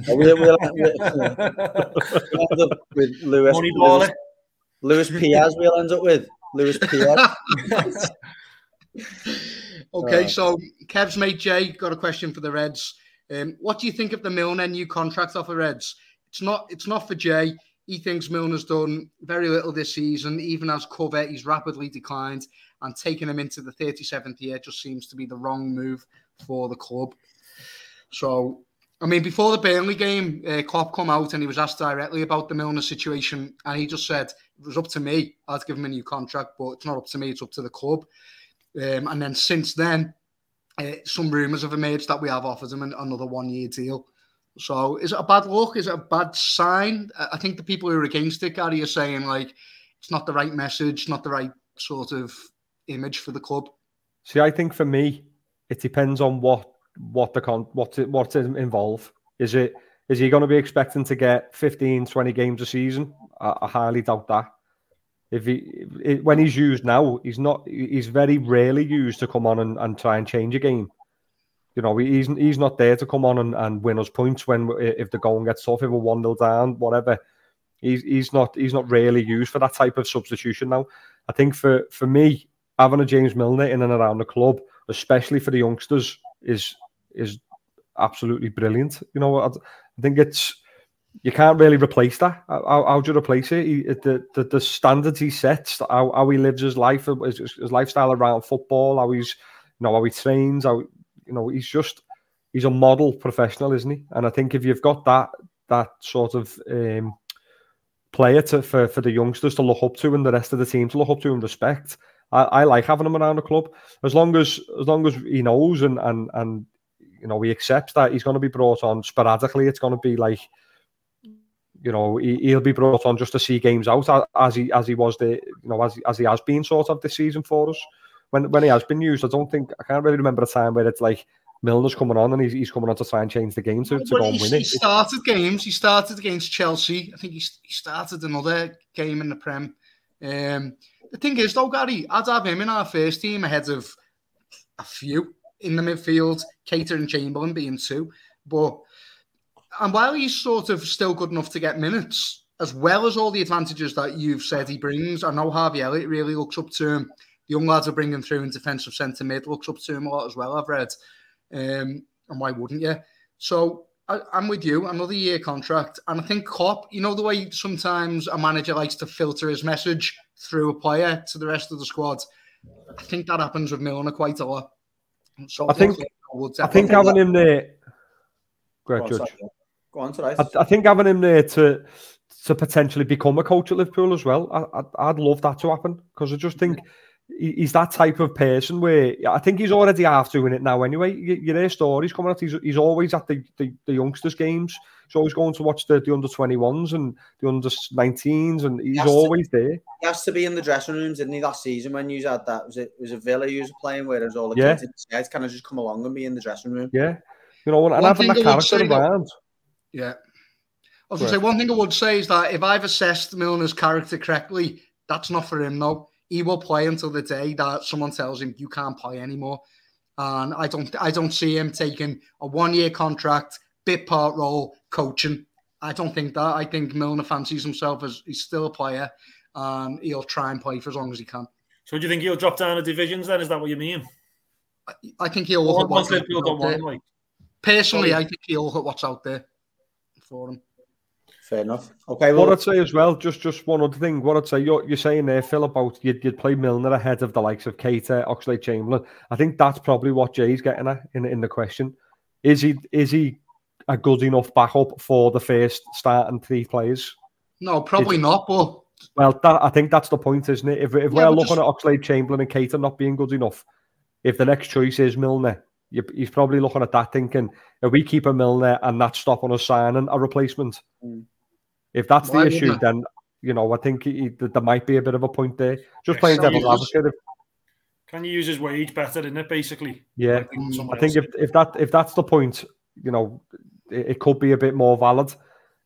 Speaker 2: we'll, we'll, we'll with Lewis, Lewis, Lewis Piaz. We'll end up with Lewis Piaz.
Speaker 5: okay, uh, so Kev's mate Jay got a question for the Reds. Um, what do you think of the Milner new contract offer, Reds? It's not. It's not for Jay. He thinks Milner's done very little this season. Even as cover, he's rapidly declined and taking him into the 37th year just seems to be the wrong move for the club. So, I mean, before the Burnley game, uh, Klopp come out and he was asked directly about the Milner situation, and he just said it was up to me. I'd give him a new contract, but it's not up to me; it's up to the club. Um, and then since then, uh, some rumours have emerged that we have offered him an, another one-year deal. So, is it a bad look? Is it a bad sign? I think the people who are against it, Gary, are saying like it's not the right message, not the right sort of image for the club?
Speaker 4: See, I think for me, it depends on what what the con what what's involved. Is it is he going to be expecting to get 15, 20 games a season? I, I highly doubt that. If he it, when he's used now, he's not. He's very rarely used to come on and, and try and change a game. You know, he's he's not there to come on and, and win us points when if the goal gets off, if we're one 0 down, whatever. He's he's not he's not really used for that type of substitution now. I think for for me, having a James Milner in and around the club, especially for the youngsters, is is absolutely brilliant. You know, I, I think it's you can't really replace that. How, how do you replace it? He, the, the the standards he sets, how, how he lives his life, his, his lifestyle around football, how he's you know how he trains, how you know he's just he's a model professional, isn't he? And I think if you've got that that sort of um, player to, for for the youngsters to look up to and the rest of the team to look up to and respect, I, I like having him around the club as long as as long as he knows and and and you know he accepts that he's going to be brought on sporadically. It's going to be like you know he, will be brought on just to see games out as he as he was the you know as as he has been sort of this season for us. When when he has been used, I don't think I can't really remember a time where it's like Milner's coming on and he's, he's coming on to try and change the game to, to go and win
Speaker 5: he
Speaker 4: it.
Speaker 5: He started games. He started against Chelsea. I think he, he started another game in the Prem. Um, the thing is, though, Gary, I'd have him in our first team ahead of a few in the midfield, Keita and Chamberlain being two. But and while he's sort of still good enough to get minutes, as well as all the advantages that you've said he brings, I know Harvey Elliott really looks up to him. The young lads are bringing through in defensive centre mid looks up to him a lot as well. I've read. Um, and why wouldn't you? So I, am with you. Another year contract, and I think Klopp. You know the way sometimes a manager likes to filter his message through a player to the rest of the squad. I think that happens with Milner quite a lot.
Speaker 4: So I think I think having him there. Ahead, Judge.
Speaker 2: Go on, I,
Speaker 4: I, think having him there to to potentially become a coach at Liverpool as well. I, would love that to happen because I just think he's that type of person where I think he's already half doing it now anyway. You, you hear stories coming out. He's, he's always at the, the, the youngsters' games. He's always going to watch the, the under 21s and the under 19s, and he's he always
Speaker 2: to,
Speaker 4: there.
Speaker 2: He has to be in the dressing rooms, didn't he, last season when you had that? Was it, was a Villa you was playing where there's all the yeah. kids guys kind of just come along and be in the dressing room?
Speaker 4: Yeah. You know, and, and having that character around.
Speaker 5: Yeah. I was going to say, one thing I would say is that if I've assessed Milner's character correctly, that's not for him, though he will play until the day that someone tells him you can't play anymore. And I don't I don't see him taking a one year contract, bit part role, coaching. I don't think that. I think Milner fancies himself as he's still a player and he'll try and play for as long as he can.
Speaker 3: So do you think he'll drop down the divisions then? Is that what you mean?
Speaker 5: I, I think he'll look at what's out there. Like. Personally, I think he'll look at what's out there for him.
Speaker 2: Fair enough. Okay. Well,
Speaker 4: what I'd say as well, just just one other thing. What I'd say, you're, you're saying there, Phil, about you'd, you'd play Milner ahead of the likes of Keita, Oxlade Chamberlain. I think that's probably what Jay's getting at in in the question. Is he is he a good enough backup for the first starting three players?
Speaker 5: No, probably is, not. But
Speaker 4: well, that, I think that's the point, isn't it? If, if yeah, we're looking just... at Oxlade Chamberlain, and Keita not being good enough, if the next choice is Milner, he's probably looking at that thinking, if we keep a Milner and that's stopping us signing a replacement. Mm if that's Why the issue, then you know I think he, there might be a bit of a point there. Just playing devil's advocate.
Speaker 3: Can you use his wage better, isn't it? Basically,
Speaker 4: yeah. I think, I think if, if that if that's the point, you know, it, it, could be a bit more valid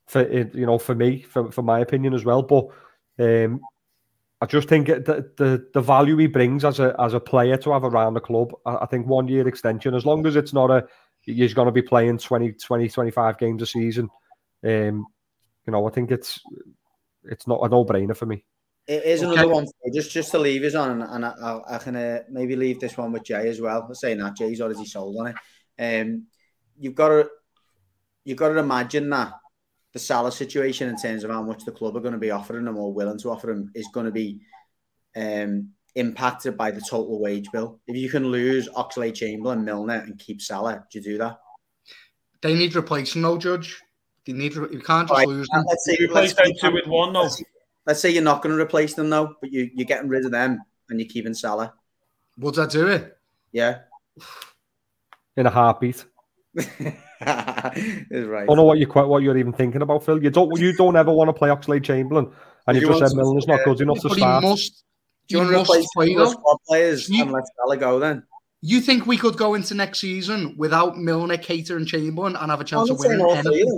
Speaker 4: for it, you know, for me, for, for my opinion as well. But um, I just think the, the the value he brings as a as a player to have around the club, I, I think one year extension, as long as it's not a he's going to be playing 20, 20 25 games a season. Um, you know, I think it's it's not a no brainer for me.
Speaker 2: It is okay. another one just just to leave us on, and I, I, can uh, maybe leave this one with Jay as well. I'm saying that Jay's already sold on it. Um, you've got to you've got to imagine that the Salah situation in terms of how much the club are going to be offering him or willing to offer him is going to be um, impacted by the total wage bill. If you can lose Oxlade Chamberlain, Milner, and keep Salah, do you do that?
Speaker 5: They need replacing no judge. You need you can't just right. lose them.
Speaker 3: Let's say, replace them two with one though.
Speaker 2: Let's, let's say you're not going to replace them though, but you you're getting rid of them and you're keeping Salah.
Speaker 5: Would I do it?
Speaker 2: Yeah.
Speaker 4: In a heartbeat.
Speaker 2: right. I
Speaker 4: don't know what you what you're even thinking about, Phil. You don't you don't ever want to play Oxlade Chamberlain, and you, you just said Milner's not good enough to start.
Speaker 2: Must, do you want to replace the squad players you, and let Salah go then?
Speaker 5: You think we could go into next season without Milner, Keita, and Chamberlain and have a chance of winning?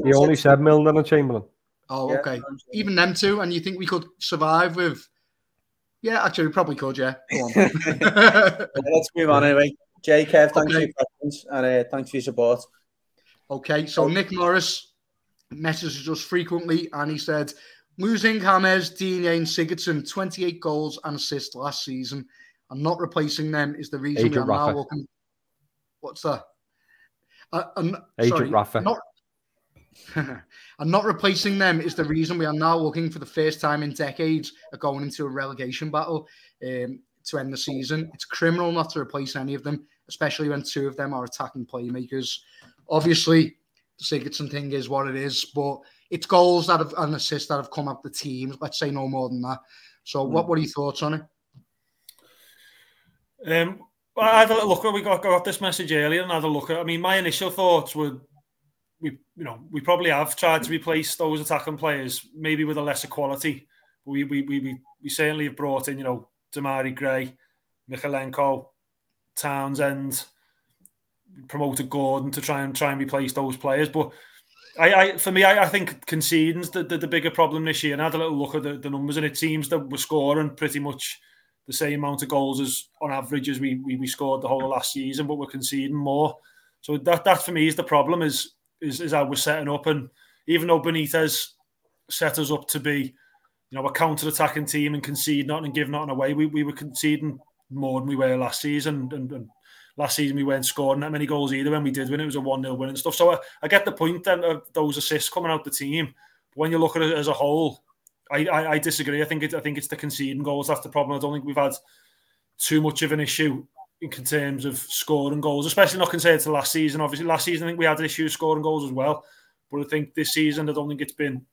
Speaker 4: He only said Milner and Chamberlain.
Speaker 5: Oh, okay. Even them two, and you think we could survive with? Yeah, actually, we probably could. Yeah.
Speaker 2: yeah let's move on anyway. Jay, Kev, thanks okay. for your questions and uh, thanks for your support.
Speaker 5: Okay, so Nick Morris messages us frequently, and he said, losing James, Digne, and Sigurdsson, 28 goals and assists last season and not replacing them is the reason Agent we are now looking. What's that? Uh, and,
Speaker 4: Agent
Speaker 5: sorry,
Speaker 4: Rafa.
Speaker 5: Not, and not replacing them is the reason we are now looking for the first time in decades at going into a relegation battle um, to end the season. It's criminal not to replace any of them, especially when two of them are attacking playmakers. Obviously, the Sigurdsson thing is what it is, but it's goals that have and assists that have come up the teams. Let's say no more than that. So, mm. what what are your thoughts on it?
Speaker 3: Um, I had a look at we got, got this message earlier and had a look at. I mean, my initial thoughts were we you know we probably have tried to replace those attacking players maybe with a lesser quality. We we we we, certainly have brought in you know Demarai Gray, Mykolenko, Townsend, promoted Gordon to try and try and replace those players. But I, I for me, I, I think conceding's the, the, the bigger problem this year. And I had a little look at the, the numbers, and it seems that we're scoring pretty much the same amount of goals as on average as we, we, we scored the whole of last season, but we're conceding more. So that that for me is the problem. Is is, is how we're setting up. And even though Benitez set us up to be, you know, a counter-attacking team and concede nothing and give nothing away, we, we were conceding more than we were last season. And, and last season we weren't scoring that many goals either. When we did win, it was a 1-0 win and stuff. So I, I get the point then of those assists coming out the team. But when you look at it as a whole, I, I, I disagree. I think it, I think it's the conceding goals that's the problem. I don't think we've had too much of an issue in terms of scoring goals, especially not compared to last season. Obviously, last season I think we had issues scoring goals as well, but I think this season I don't think it's been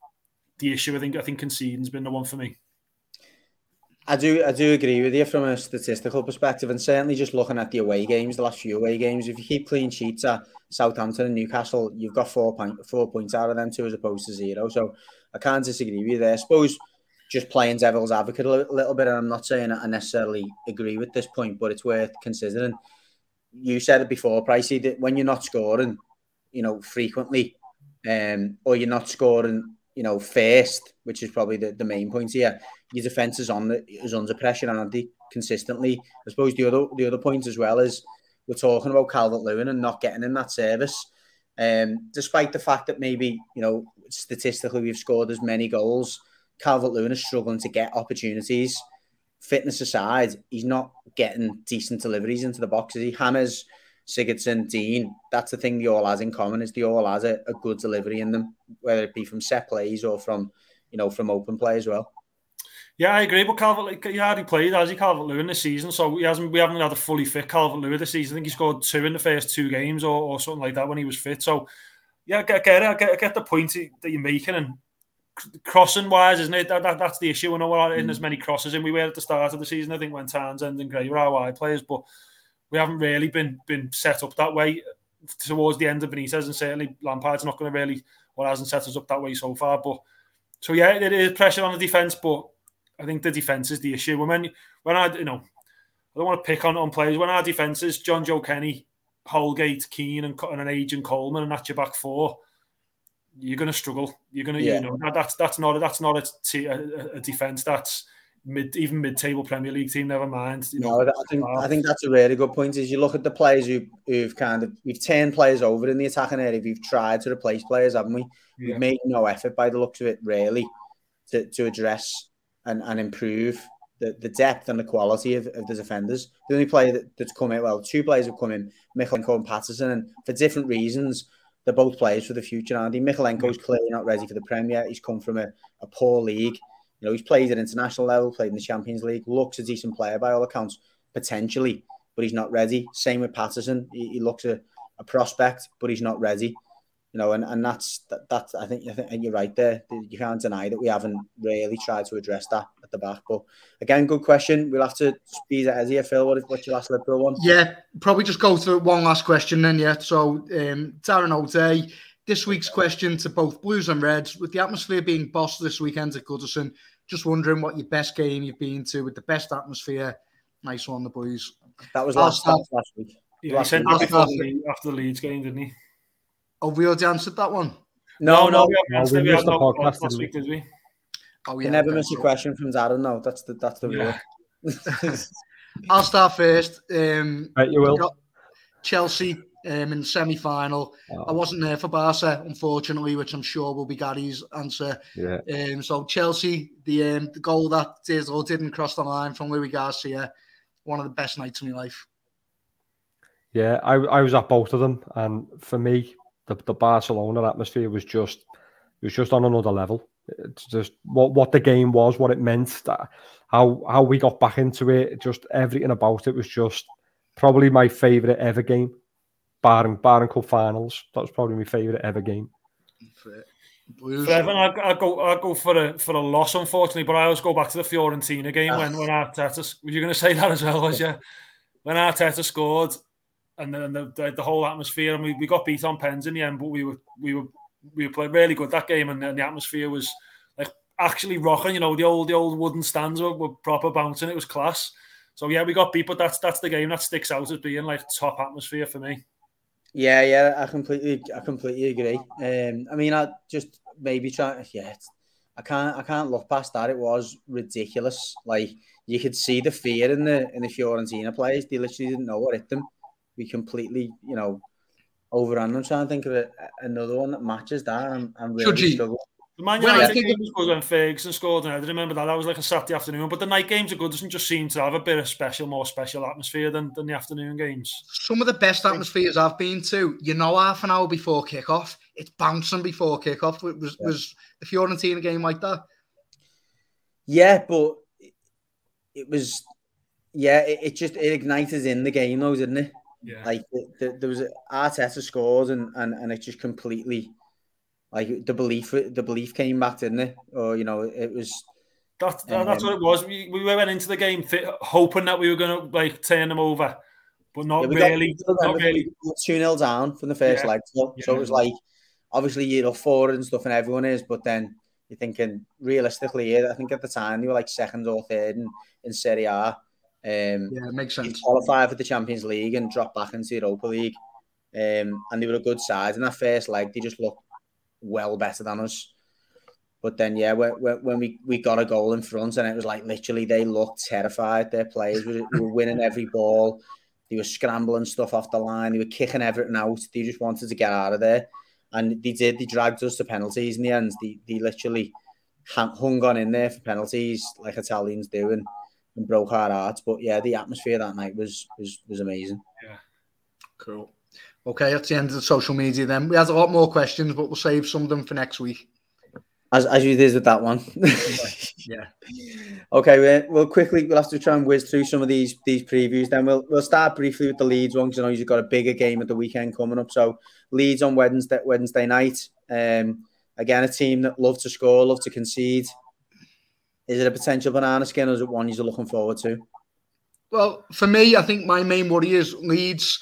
Speaker 3: the issue. I think I think conceding's been the one for me.
Speaker 2: I do I do agree with you from a statistical perspective, and certainly just looking at the away games, the last few away games. If you keep clean sheets at Southampton and Newcastle, you've got four point four points out of them two as opposed to zero. So I can't disagree with you there. I suppose just playing devil's advocate a little bit, and I'm not saying I necessarily agree with this point, but it's worth considering. You said it before, Pricey, that when you're not scoring, you know, frequently, um, or you're not scoring, you know, first, which is probably the, the main point here, your defence is on the, is under pressure, and they consistently. I suppose the other the other point as well is we're talking about Calvert Lewin and not getting in that service. Um, despite the fact that maybe you know statistically we've scored as many goals Calvert Lewin is struggling to get opportunities. Fitness aside, he's not getting decent deliveries into the boxes. He hammers Sigurdsson, Digne. That's the thing they all has in common is they all has a, a good delivery in them, whether it be from set plays or from you know from open play as well.
Speaker 3: Yeah, I agree. But Calvert, he hardly played, has he, Calvert Lewin this season? So he hasn't. We haven't had a fully fit Calvert Lewin this season. I think he scored two in the first two games or, or something like that when he was fit. So yeah, I get, get it. I get, I get the point that you're making, and crossing wise, isn't it? That, that, that's the issue. We're not in as mm. many crosses and we were at the start of the season. I think when Townsend and Gray were our wide players, but we haven't really been been set up that way towards the end of Benitez, and certainly Lampard's not going to really, well, hasn't set us up that way so far. But so yeah, it is pressure on the defense, but I think the defense is the issue. When when I you know, I don't want to pick on on players. When our defense is Jonjoe Kenny, Holgate, Keane, and, and an agent Coleman, and that's your back four you're going to struggle. You're going to, yeah. you know, that's that's not that's not a, t- a, a defense. That's mid even mid-table Premier League team. Never mind. You
Speaker 2: know, no, I think I ah. think that's a really good point. Is you look at the players who who've kind of we've turned players over in the attacking area. We've tried to replace players, haven't we? Yeah. We've made no effort by the looks of it, really, to, to address and, and improve the, the depth and the quality of, of the defenders. The only player that, that's come in, well, two players have come in, Mykolenko and Patterson, and for different reasons they're both players for the future. Andy Mykolenko's clearly not ready for the Premier. He's come from a, a poor league. You know, he's played at international level, played in the Champions League, looks a decent player by all accounts, potentially, but he's not ready. Same with Patterson. He, he looks a, a prospect, but he's not ready you know, and, and that's that, that's I think I think you're right there. You can't deny that we haven't really tried to address that at the back. But again, good question. We'll have to speed it as here, Phil. What, what's your last Liverpool one?
Speaker 5: Yeah, probably just go through one last question then. Yeah, so um, Darren O'Day. This week's question to both Blues and Reds, with the atmosphere being boss this weekend at Goodison, just wondering what your best game you've been to with the best atmosphere. Nice one, the Blues.
Speaker 2: That was last, last week.
Speaker 3: Yeah, he sent after, the, after the Leeds game, didn't he?
Speaker 5: Oh, we already answered that one.
Speaker 2: No, no, no we
Speaker 3: haven't answered. We, we had podcast last week, did we?
Speaker 2: Oh, yeah. You never miss a question from Darren. No, that's the that's the rule.
Speaker 5: I'll start first. Um,
Speaker 4: right, you will.
Speaker 5: Chelsea um, in the semi final. Oh. I wasn't there for Barca, unfortunately, which I'm sure will be Gary's answer.
Speaker 4: Yeah.
Speaker 5: Um, so Chelsea, the um, the goal that did or didn't cross the line from Luis Garcia, one of the best nights of my life.
Speaker 4: Yeah, I, I was at both of them, and for me, the, the Barcelona atmosphere was just it was just on another level. It's just what what the game was, what it meant, that how how we got back into it, just everything about it was just probably my favourite ever game. Barring Barring Cup finals, that was probably my favourite ever game.
Speaker 3: Blues. For Evan, I, I go I go for a for a loss, unfortunately, but I always go back to the Fiorentina game ah. when when Arteta. Were you going to say that as well? Was you when Arteta scored and then the, the, the whole atmosphere and we, we got beat on pens in the end, but we were we were we were playing really good that game and, and the atmosphere was like actually rocking. You know, the old the old wooden stands were, were proper bouncing. It was class. So yeah, we got beat, but that's that's the game that sticks out as being like top atmosphere for me.
Speaker 2: Yeah, yeah, I completely, I completely agree. Um, I mean, I just maybe try. Yeah, I can't, I can't look past that. It was ridiculous. Like you could see the fear in the in the Fiorentina players. They literally didn't know what hit them. We completely, you know, overrun them. Trying to think of a, another one that matches that. I'm, I'm really struggling.
Speaker 3: The Man United game was good when Ferguson scored, and I remember that. That was like a Saturday afternoon. But the night games are good. Doesn't just seem to have a bit of special, more special atmosphere than, than the afternoon games.
Speaker 5: Some of the best atmospheres I've been to, you know, half an hour before kickoff, it's bouncing before kickoff. It was yeah. was the Fiorentina game like that.
Speaker 2: Yeah, but it was, yeah, it, it just it ignited in the game, though, didn't it? Yeah. Like the, the, there was a, Arteta scores, and and and it just completely like the belief, the belief came back, didn't it? Or you know, it was.
Speaker 3: That, that, that's um, what it was. We, we went into the game hoping that we were to like turn them over, but not yeah, really. Got, not really.
Speaker 2: Two 0 down from the first yeah. leg, so, yeah. so it was like obviously you're up forward and stuff, and everyone is, but then you're thinking realistically. I think at the time they were like second or third in, in Serie A.
Speaker 5: Um, yeah, it makes sense.
Speaker 2: Qualify for the Champions League and drop back into Europa League. Um, and they were a good side in that first leg. They just looked well better than us. But then, yeah, when, when we, we got a goal in front, and it was like literally they looked terrified. Their players were, were winning every ball. They were scrambling stuff off the line. They were kicking everything out. They just wanted to get out of there. And they did. They dragged us to penalties in the end. They, they literally hung on in there for penalties like Italians do and, and broke our hearts. But yeah, the atmosphere that night was was, was amazing.
Speaker 3: Yeah.
Speaker 5: Cool. Okay, that's the end of the social media then. We had a lot more questions, but we'll save some of them for next week.
Speaker 2: As, as you did with that one.
Speaker 5: yeah.
Speaker 2: Okay, we'll quickly we'll have to try and whiz through some of these these previews. Then we'll we'll start briefly with the Leeds one because I know you've got a bigger game at the weekend coming up. So Leeds on Wednesday Wednesday night. Um, again, a team that love to score, love to concede. Is it a potential banana skin, or is it one you're looking forward to?
Speaker 5: Well, for me, I think my main worry is Leeds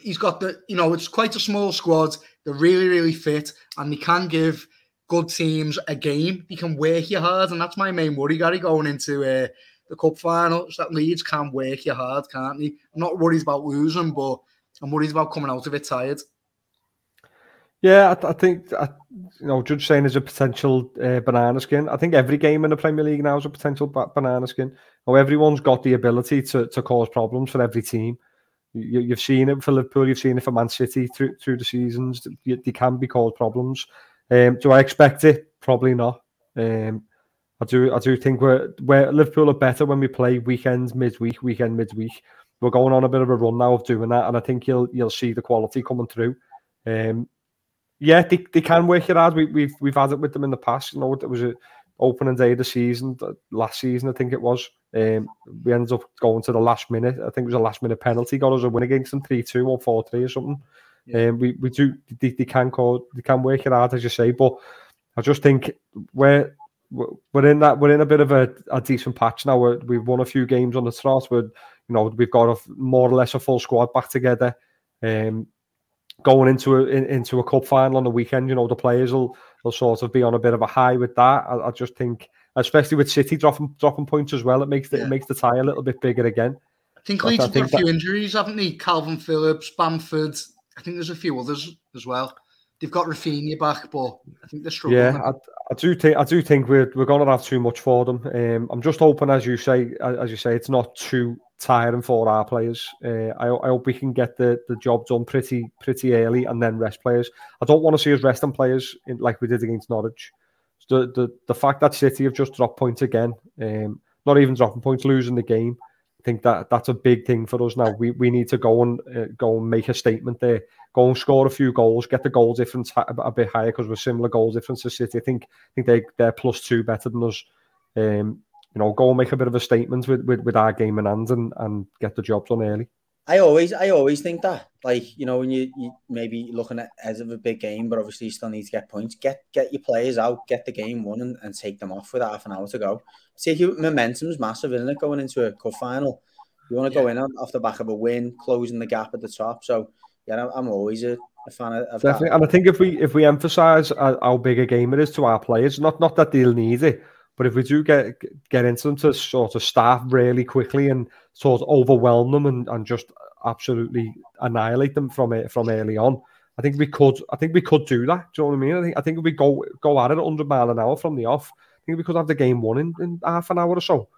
Speaker 5: he's got the, you know, it's quite a small squad. They're really, really fit, and they can give good teams a game. They can work you hard, and that's my main worry, Gary, going into uh, the cup final. That Leeds can work you hard, can't they? I'm not worried about losing, but I'm worried about coming out of it tired.
Speaker 4: Yeah, I, I think I, you know Judge saying is a potential uh, banana skin. I think every game in the Premier League now is a potential banana skin. Now everyone's got the ability to to cause problems for every team. You, have seen it for Liverpool, you've seen it for Man City through through the seasons. They can be called problems. Um, do I expect it? Probably not. Um, I do. I do think we're, we're Liverpool are better when we play weekends, midweek, weekend, midweek. We're going on a bit of a run now of doing that, and I think you'll you'll see the quality coming through. Um, yeah, they, they can work it hard. We, we've we've had it with them in the past. You know, it was a opening day of the season last season, I think it was. Um, we ended up going to the last minute. I think it was a last minute penalty. Got us a win against them, three two or four three or something. Yeah. Um, we we do they, they can call they can work it out as you say, but I just think we're we're in that we're in a bit of a, a decent patch now. We're, we've won a few games on the trot. We're you know we've got a more or less a full squad back together. Um, going into a in, into a cup final on the weekend, you know the players will will sort of be on a bit of a high with that. I, I just think especially with City dropping dropping points as well. It makes the, yeah. it makes the tie a little bit bigger again.
Speaker 5: I think Leeds have got a few that... injuries, haven't they? Kalvin Phillips, Bamford. I think there's a few others as well. They've got Raphinha back, but I think they're struggling.
Speaker 4: Yeah, I, I do think I do think we're we're going to have too much for them. Um, I'm just hoping, as you say, as you say, it's not too tiring for our players. Uh, I, I hope we can get the, the job done pretty pretty early and then rest players. I don't want to see us resting players in, like we did against Norwich the, the, the fact that City have just dropped points again, um, not even dropping points, losing the game, I think that that's a big thing for us now. We we need to go and uh, go and make a statement there. Go and score a few goals, get the goal difference a, a bit higher because we're similar goal difference to City. I think I think they they're plus two better than us. Um, you know, go and make a bit of a statement with, with, with our game in hand and, and get the job done early.
Speaker 2: I always, I always think that, like you know, when you, you maybe looking at as of a big game, but obviously you still need to get points. Get get your players out, get the game won, and, and take them off with half an hour to go. See, momentum's massive, isn't it? Going into a cup final, you want to yeah. go in off the back of a win, closing the gap at the top. So yeah, I'm always a, a fan of, of
Speaker 4: definitely.
Speaker 2: That.
Speaker 4: And I think if we if we emphasise how big a game it is to our players, not not that they'll need it, but if we do get get into them to sort of start really quickly and sort of overwhelm them and, and just absolutely annihilate them from it from early on. I think we could. I think we could do that. Do you know what I mean? I think. I think if we go go at it 100 mile an hour from the off, I think we could have the game won in, in half an hour or so.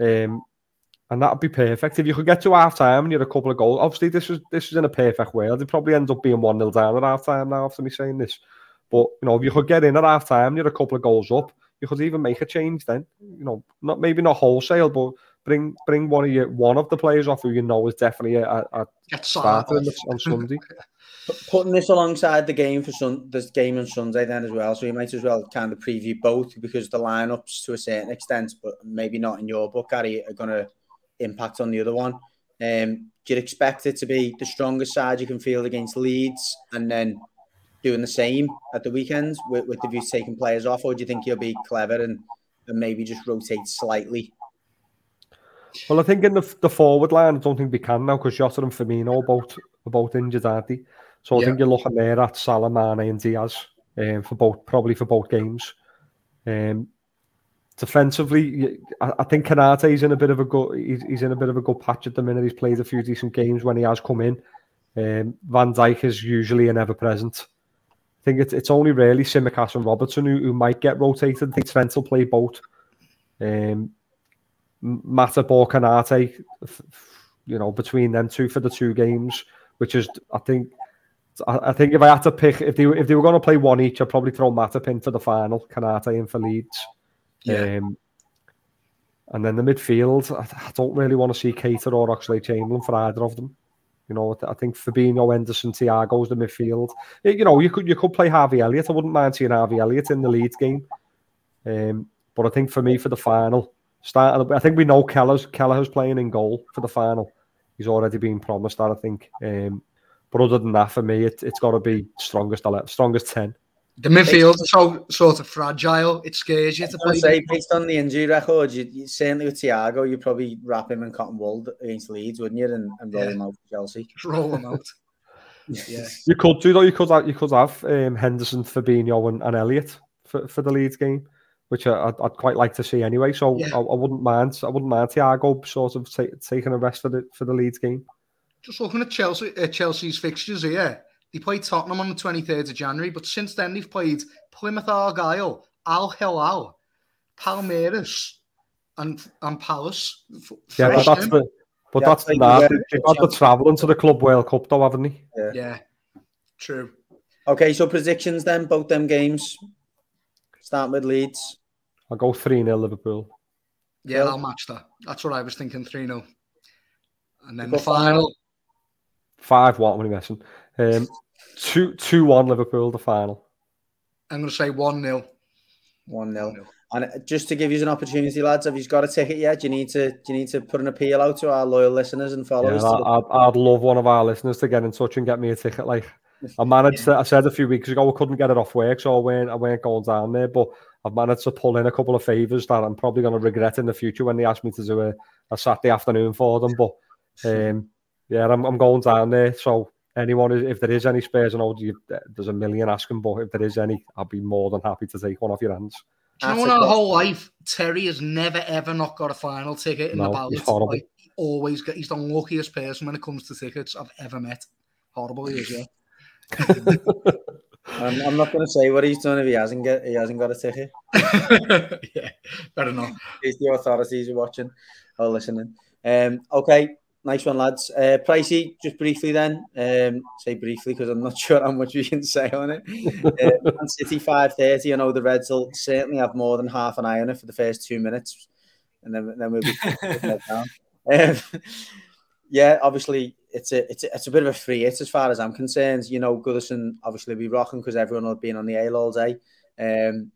Speaker 4: Um, and that'd be perfect. If you could get to half time and you had a couple of goals, obviously this was this is in a perfect world. It probably ends up being one 0 down at half time now after me saying this. But you know, if you could get in at half time, you had a couple of goals up, you could even make a change then. You know, not maybe not wholesale, but bring bring one of your one of the players off who you know is definitely a, a starter on Sunday.
Speaker 2: Putting this alongside the game for sun, this game on Sunday then as well, so you might as well kind of preview both because the lineups to a certain extent, but maybe not in your book, Gary, are going to impact on the other one. Um, do you expect it to be the strongest side you can field against Leeds, and then doing the same at the weekends with, with the view taking players off, or do you think you'll be clever and, and maybe just rotate slightly
Speaker 4: well, I think in the, the forward line, I don't think we can now because Jota and Firmino are both, are both injured, aren't they? So I yeah. think you're looking there at Salah, Mane and Diaz um, for both, probably for both games. Um, defensively, I, I think Konate's in a bit of a good. He's, he's, in a bit of a good patch at the minute. He's played a few decent games when he has come in. Um, Van Dijk is usually an ever present. I think it's, it's only really Tsimikas and Robertson who, who might get rotated. I think Trent will play both. Um, Matip or Konate, you know, between them two for the two games, which is, I think, I, think if I had to pick, if they if they were going to play one each, I'd probably throw Matip in for the final, Konate in for Leeds. Yeah. Um, and then the midfield, I, I, don't really want to see Keita or Oxlade Chamberlain for either of them. You know, I think Fabinho, Henderson, Thiago's the midfield. You know, you could you could play Harvey Elliott. I wouldn't mind seeing Harvey Elliott in the Leeds game. Um, but I think for me, for the final, starting. I think we know Kelleher's Kelleher's playing in goal for the final. He's already been promised that, I think. Um, but other than that, for me, it, has got to be strongest strongest ten.
Speaker 5: The midfield is so sort of fragile. It scares you to play.
Speaker 2: Say, based on the injury record, you, you, certainly with Thiago, you'd probably wrap him in cotton wool against Leeds, wouldn't you, and, and roll yeah. him out for Chelsea.
Speaker 5: Roll him out.
Speaker 2: yeah,
Speaker 4: you could do though. You could have, you could have um, Henderson, Fabinho, and, and Elliott for, for the Leeds game which I, would quite like to see anyway. So yeah. I, I, wouldn't mind. I wouldn't mind Thiago sort of t- taking a rest for the for the Leeds game.
Speaker 5: Just looking at Chelsea, uh, Chelsea's fixtures here, they played Tottenham on the twenty third of January, but since then they've played Plymouth Argyle, Al Hilal, Palmeiras, and and Palace.
Speaker 4: Yeah, but that's the. But yeah, that's the that. They've had the travelling to the Club World Cup, though, haven't they?
Speaker 5: Yeah. yeah, true.
Speaker 2: Okay, so predictions then, both them games. Start with Leeds.
Speaker 4: I'll go 3 0 Liverpool.
Speaker 5: Yeah, I'll match that. That's what I was thinking 3 0. And then the final.
Speaker 4: 5 1, I'm messing. Um, 2 2 1 Liverpool, the final.
Speaker 5: I'm going to say 1 0.
Speaker 2: 1 0. And just to give you an opportunity, lads, have you got a ticket yet? Do you need to do you need to put an appeal out to our loyal listeners and followers?
Speaker 4: Yeah, I'd, I'd, love one of our listeners to get in touch and get me a ticket. Like I managed, to, I said a few weeks ago, I couldn't get it off work, so I weren't, I weren't going down there. But I've managed to pull in a couple of favours that I'm probably going to regret in the future when they ask me to do a, a Saturday afternoon for them. But um, yeah, I'm, I'm going down there. So anyone, if there is any spares, I know there's a million asking, but if there is any, I'll be more than happy to take one off your hands.
Speaker 5: Do you know, in our whole life, Terry has never ever not got a final ticket in no, the ballot. He's horrible. Like, always get, he's the luckiest person when it comes to tickets I've ever met. Horrible he is, yeah.
Speaker 2: I'm, I'm, not going to say what he's done if he hasn't get he hasn't got a ticket.
Speaker 5: yeah, better not.
Speaker 2: He's the authorities are watching or listening. Um, okay, nice one, lads. Uh, Pricey, just briefly then. Um, say briefly because I'm not sure how much we can say on it. Uh, Man City five thirty. I know the Reds will certainly have more than half an eye on it for the first two minutes, and then then we'll be down. Um, yeah, obviously it's a it's a, it's a bit of a free hit as far as I'm concerned. You know, Goodison obviously will be rocking because everyone will be on the ale all day. Um,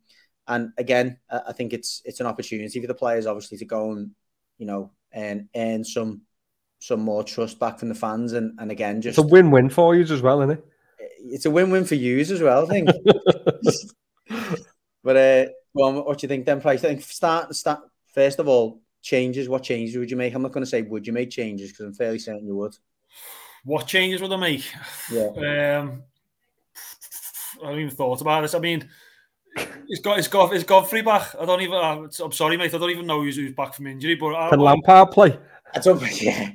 Speaker 2: and again, I think it's it's an opportunity for the players obviously to go and you know and earn some some more trust back from the fans and, and again just
Speaker 4: it's a win-win for you as well, isn't it?
Speaker 2: It's a win-win for you as well, I think. but uh, well, what do you think then, Price? I think start start first of all changes. What changes would you make? I'm not going to say would you make changes because I'm fairly certain you would.
Speaker 3: What changes would I make?
Speaker 2: Yeah.
Speaker 3: Um, I haven't even thought about this. I mean, it's got it's got it's Godfrey back. I don't even. I'm sorry, mate. I don't even know who's, who's back from injury. But I,
Speaker 4: Can Lampard play?
Speaker 2: I don't. think, Yeah,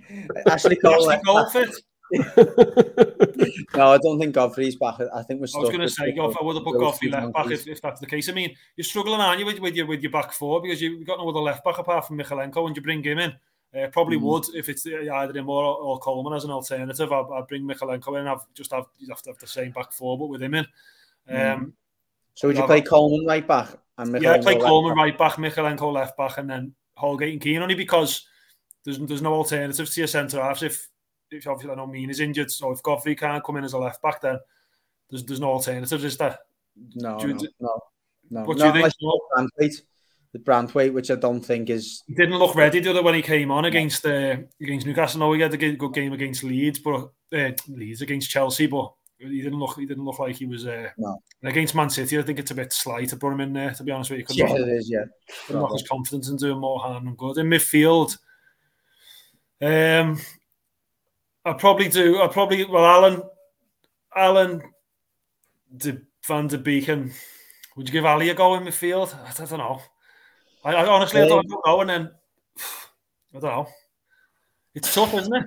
Speaker 2: Ashley Cole.
Speaker 3: Ashley Cole
Speaker 2: no, I don't think Godfrey's back. I think we're.
Speaker 3: I was going to say, Goff, I would have put Godfrey left back if, if that's the case. I mean, you're struggling, aren't you, with, with your with your back four because you've got no other left back apart from Mykolenko, and you bring him in. Uh, probably mm. would if it's either him or, or Coleman as an alternative. I'd, I'd bring Mykolenko in. I've just have you have to have the same back four, but with him in. Mm. Um,
Speaker 2: so would you play Coleman right back and
Speaker 3: yeah, play Coleman right back, Mykolenko left back, and then Holgate and Keane only because there's there's no alternatives to your centre halves if if obviously I know Mina is injured, so if Godfrey can't come in as a left back, then there's there's no alternatives, is there?
Speaker 2: No, no, no, no.
Speaker 3: What do you think?
Speaker 2: Branthwaite, the Branthwaite, which I don't think is.
Speaker 3: He didn't look ready the other when he came on against uh, against Newcastle. No, he had a good game against Leeds, but uh, Leeds against Chelsea, but he didn't look he didn't look like he was uh,
Speaker 2: no.
Speaker 3: against Man City. I think it's a bit slight to put him in there. To be honest with you,
Speaker 2: yeah, it is. Yeah,
Speaker 3: knock his confidence and doing more harm than good in midfield. Um, I probably do. I probably well, Allan, Allan, De, Van de Beek, would you give Alli a go in midfield? I, I don't know. I, I honestly, I don't know. And then I don't know. It's tough, isn't it?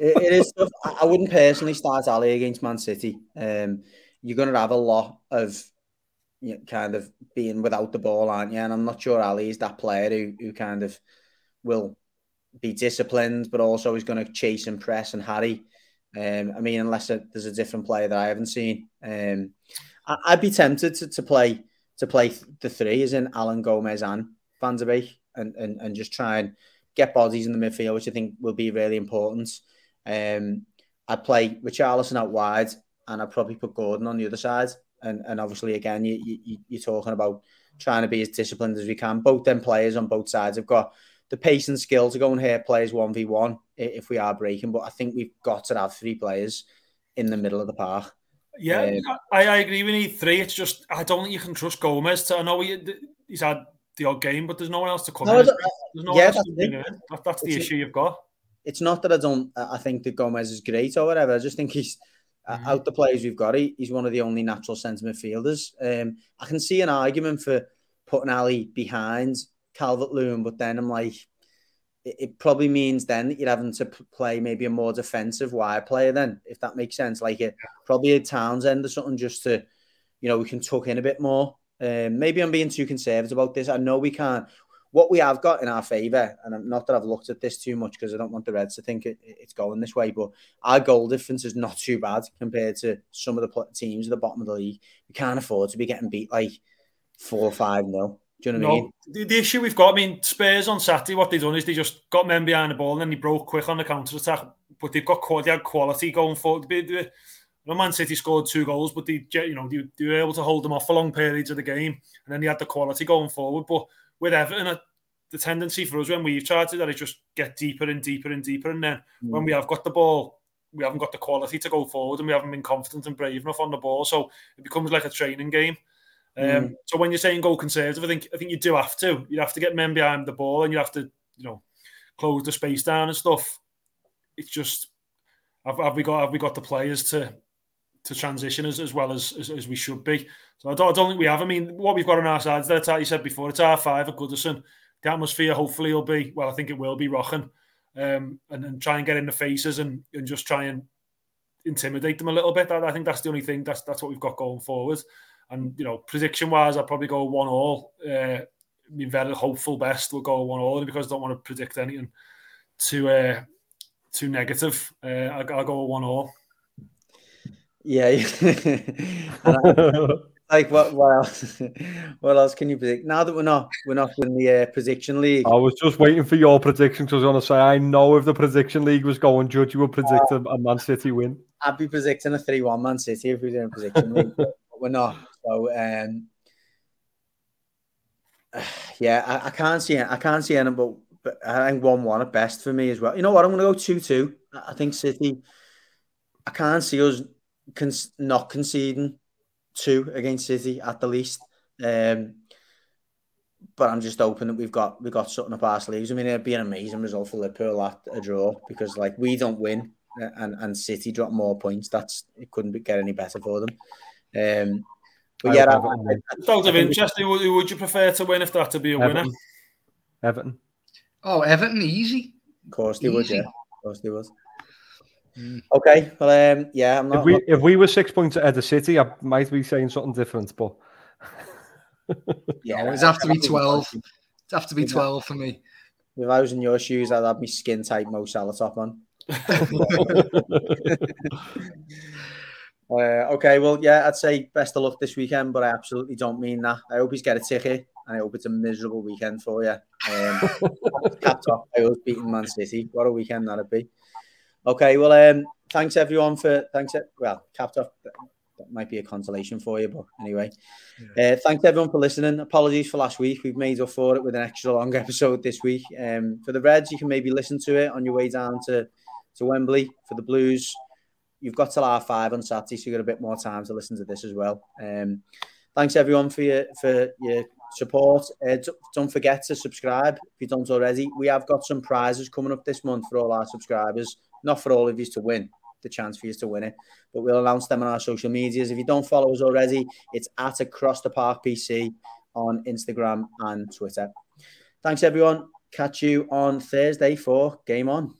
Speaker 2: it, it is tough. I wouldn't personally start Alli against Man City. Um, you're going to have a lot of you know, kind of being without the ball, aren't you? And I'm not sure Alli is that player who, who kind of will be disciplined, but also he's going to chase and press and harry. Um, I mean, unless there's a different player that I haven't seen, um, I, would be tempted to, to play to play the three, as in Allan Gomes and Van de Beek, and, and and just try and get bodies in the midfield, which I think will be really important. Um, I'd play Richarlison out wide, and I'd probably put Gordon on the other side. And and obviously, again, you, you you're talking about trying to be as disciplined as we can. Both them players on both sides have got the pace and skill to go and hit players 1v1 if we are breaking. But I think we've got to have three players in the middle of the park.
Speaker 3: Yeah, um, I, I agree. We need three. It's just, I don't think you can trust Gomes. To, I know he, he's had the odd game, but there's no one else to come no, in. There's no yeah, that's. That, that's the it's issue you've got.
Speaker 2: It's not that I don't, I think that Gomes is great or whatever. I just think he's, mm-hmm. out the players we've got, he, he's one of the only natural centre midfielders. Um, I can see an argument for putting Alli behind Calvert Lewin, but then I'm like, it, it, probably means then that you're having to play maybe a more defensive wide player, then, if that makes sense. Like a, probably a Townsend or something just to, you know, we can tuck in a bit more. Um, maybe I'm being too conservative about this. I know we can't. What we have got in our favour, and not that I've looked at this too much because I don't want the Reds to think it, it's going this way, but our goal difference is not too bad compared to some of the teams at the bottom of the league. We can't afford to be getting beat like four or five nil. Do you know what no, I mean?
Speaker 3: The, the, issue we've got, I mean, Spurs on Saturday, what they've done is they just got men behind the ball and then they broke quick on the counter attack. But they've got they quality going forward. They, they, no Man City scored two goals, but they, you know, they, they, were able to hold them off for long periods of the game, and then they had the quality going forward. But with Everton, uh, the tendency for us when we've tried to that is just get deeper and deeper and deeper, and then mm. when we have got the ball, we haven't got the quality to go forward, and we haven't been confident and brave enough on the ball. So it becomes like a training game. Um, mm. So when you're saying go conservative, I think I think you do have to. You have to get men behind the ball, and you have to, you know, close the space down and stuff. It's just have, have we got have we got the players to to transition as, as well as, as, as we should be? So I don't, I don't think we have. I mean, what we've got on our sides there, like you said before, it's our five at Goodison. The atmosphere hopefully will be well. I think it will be rocking, um, and then try and get in the faces and, and just try and intimidate them a little bit. I, I think that's the only thing. That's that's what we've got going forward. And you know, prediction wise, I'll probably go one all. Uh, I mean, very hopeful best will go one all because I don't want to predict anything too uh, too negative. Uh, I, will go one all.
Speaker 2: Yeah, like what? What else? what else can you predict? Now that we're not we're not in the uh, prediction league.
Speaker 4: I was just waiting for your prediction because I was going to say I know if the prediction league was going, Judge, you would predict a, a Man City win.
Speaker 2: I'd be predicting a three-one Man City if we were in prediction league, but we're not. So um, yeah, I, I, can't see. I can't see any, but, but I think one-one at best for me as well. You know what? I'm going to go two-two. I think City. I can't see us con- not conceding two against City at the least. Um, but I'm just hoping that we've got we've got something up our sleeves. I mean, it'd be an amazing result for Liverpool at a draw because like we don't win and and City drop more points. That's it couldn't get any better for them. Um, but I yeah, I,
Speaker 3: I, out of interest, who would you prefer to win if that to be a
Speaker 4: Everton.
Speaker 3: winner?
Speaker 4: Everton.
Speaker 5: Oh, Everton, easy.
Speaker 2: Of course they easy. would. Yeah, of course they would. Mm. Okay, well, um, yeah, I'm not.
Speaker 4: If we if we were six points ahead of City, I might be saying something different, but
Speaker 5: yeah, no, it'd have to be twelve. It'd have to be twelve for me.
Speaker 2: If I was in your shoes, I'd have my skin tight Mo Salah top on. Uh, okay, well, yeah, I'd say best of luck this weekend, but I absolutely don't mean that. I hope he's get a ticket, and I hope it's a miserable weekend for you. Um, capped off I was beating Man City. What a weekend that'd be. Okay, well, um, thanks everyone for thanks. Well, capped off. That might be a consolation for you, but anyway, yeah. uh, thanks everyone for listening. Apologies for last week. We've made up for it with an extra long episode this week. Um, for the Reds, you can maybe listen to it on your way down to to Wembley. For the Blues, you've got till half five on Saturday, so you've got a bit more time to listen to this as well. Um, thanks everyone for your for your support. Uh, don't forget to subscribe if you don't already. We have got some prizes coming up this month for all our subscribers not for all of you to win the chance for you to win it, but we'll announce them on our social medias. If you don't follow us already, it's at Across the Park PC on Instagram and Twitter. Thanks, everyone. Catch you on Thursday for Game On.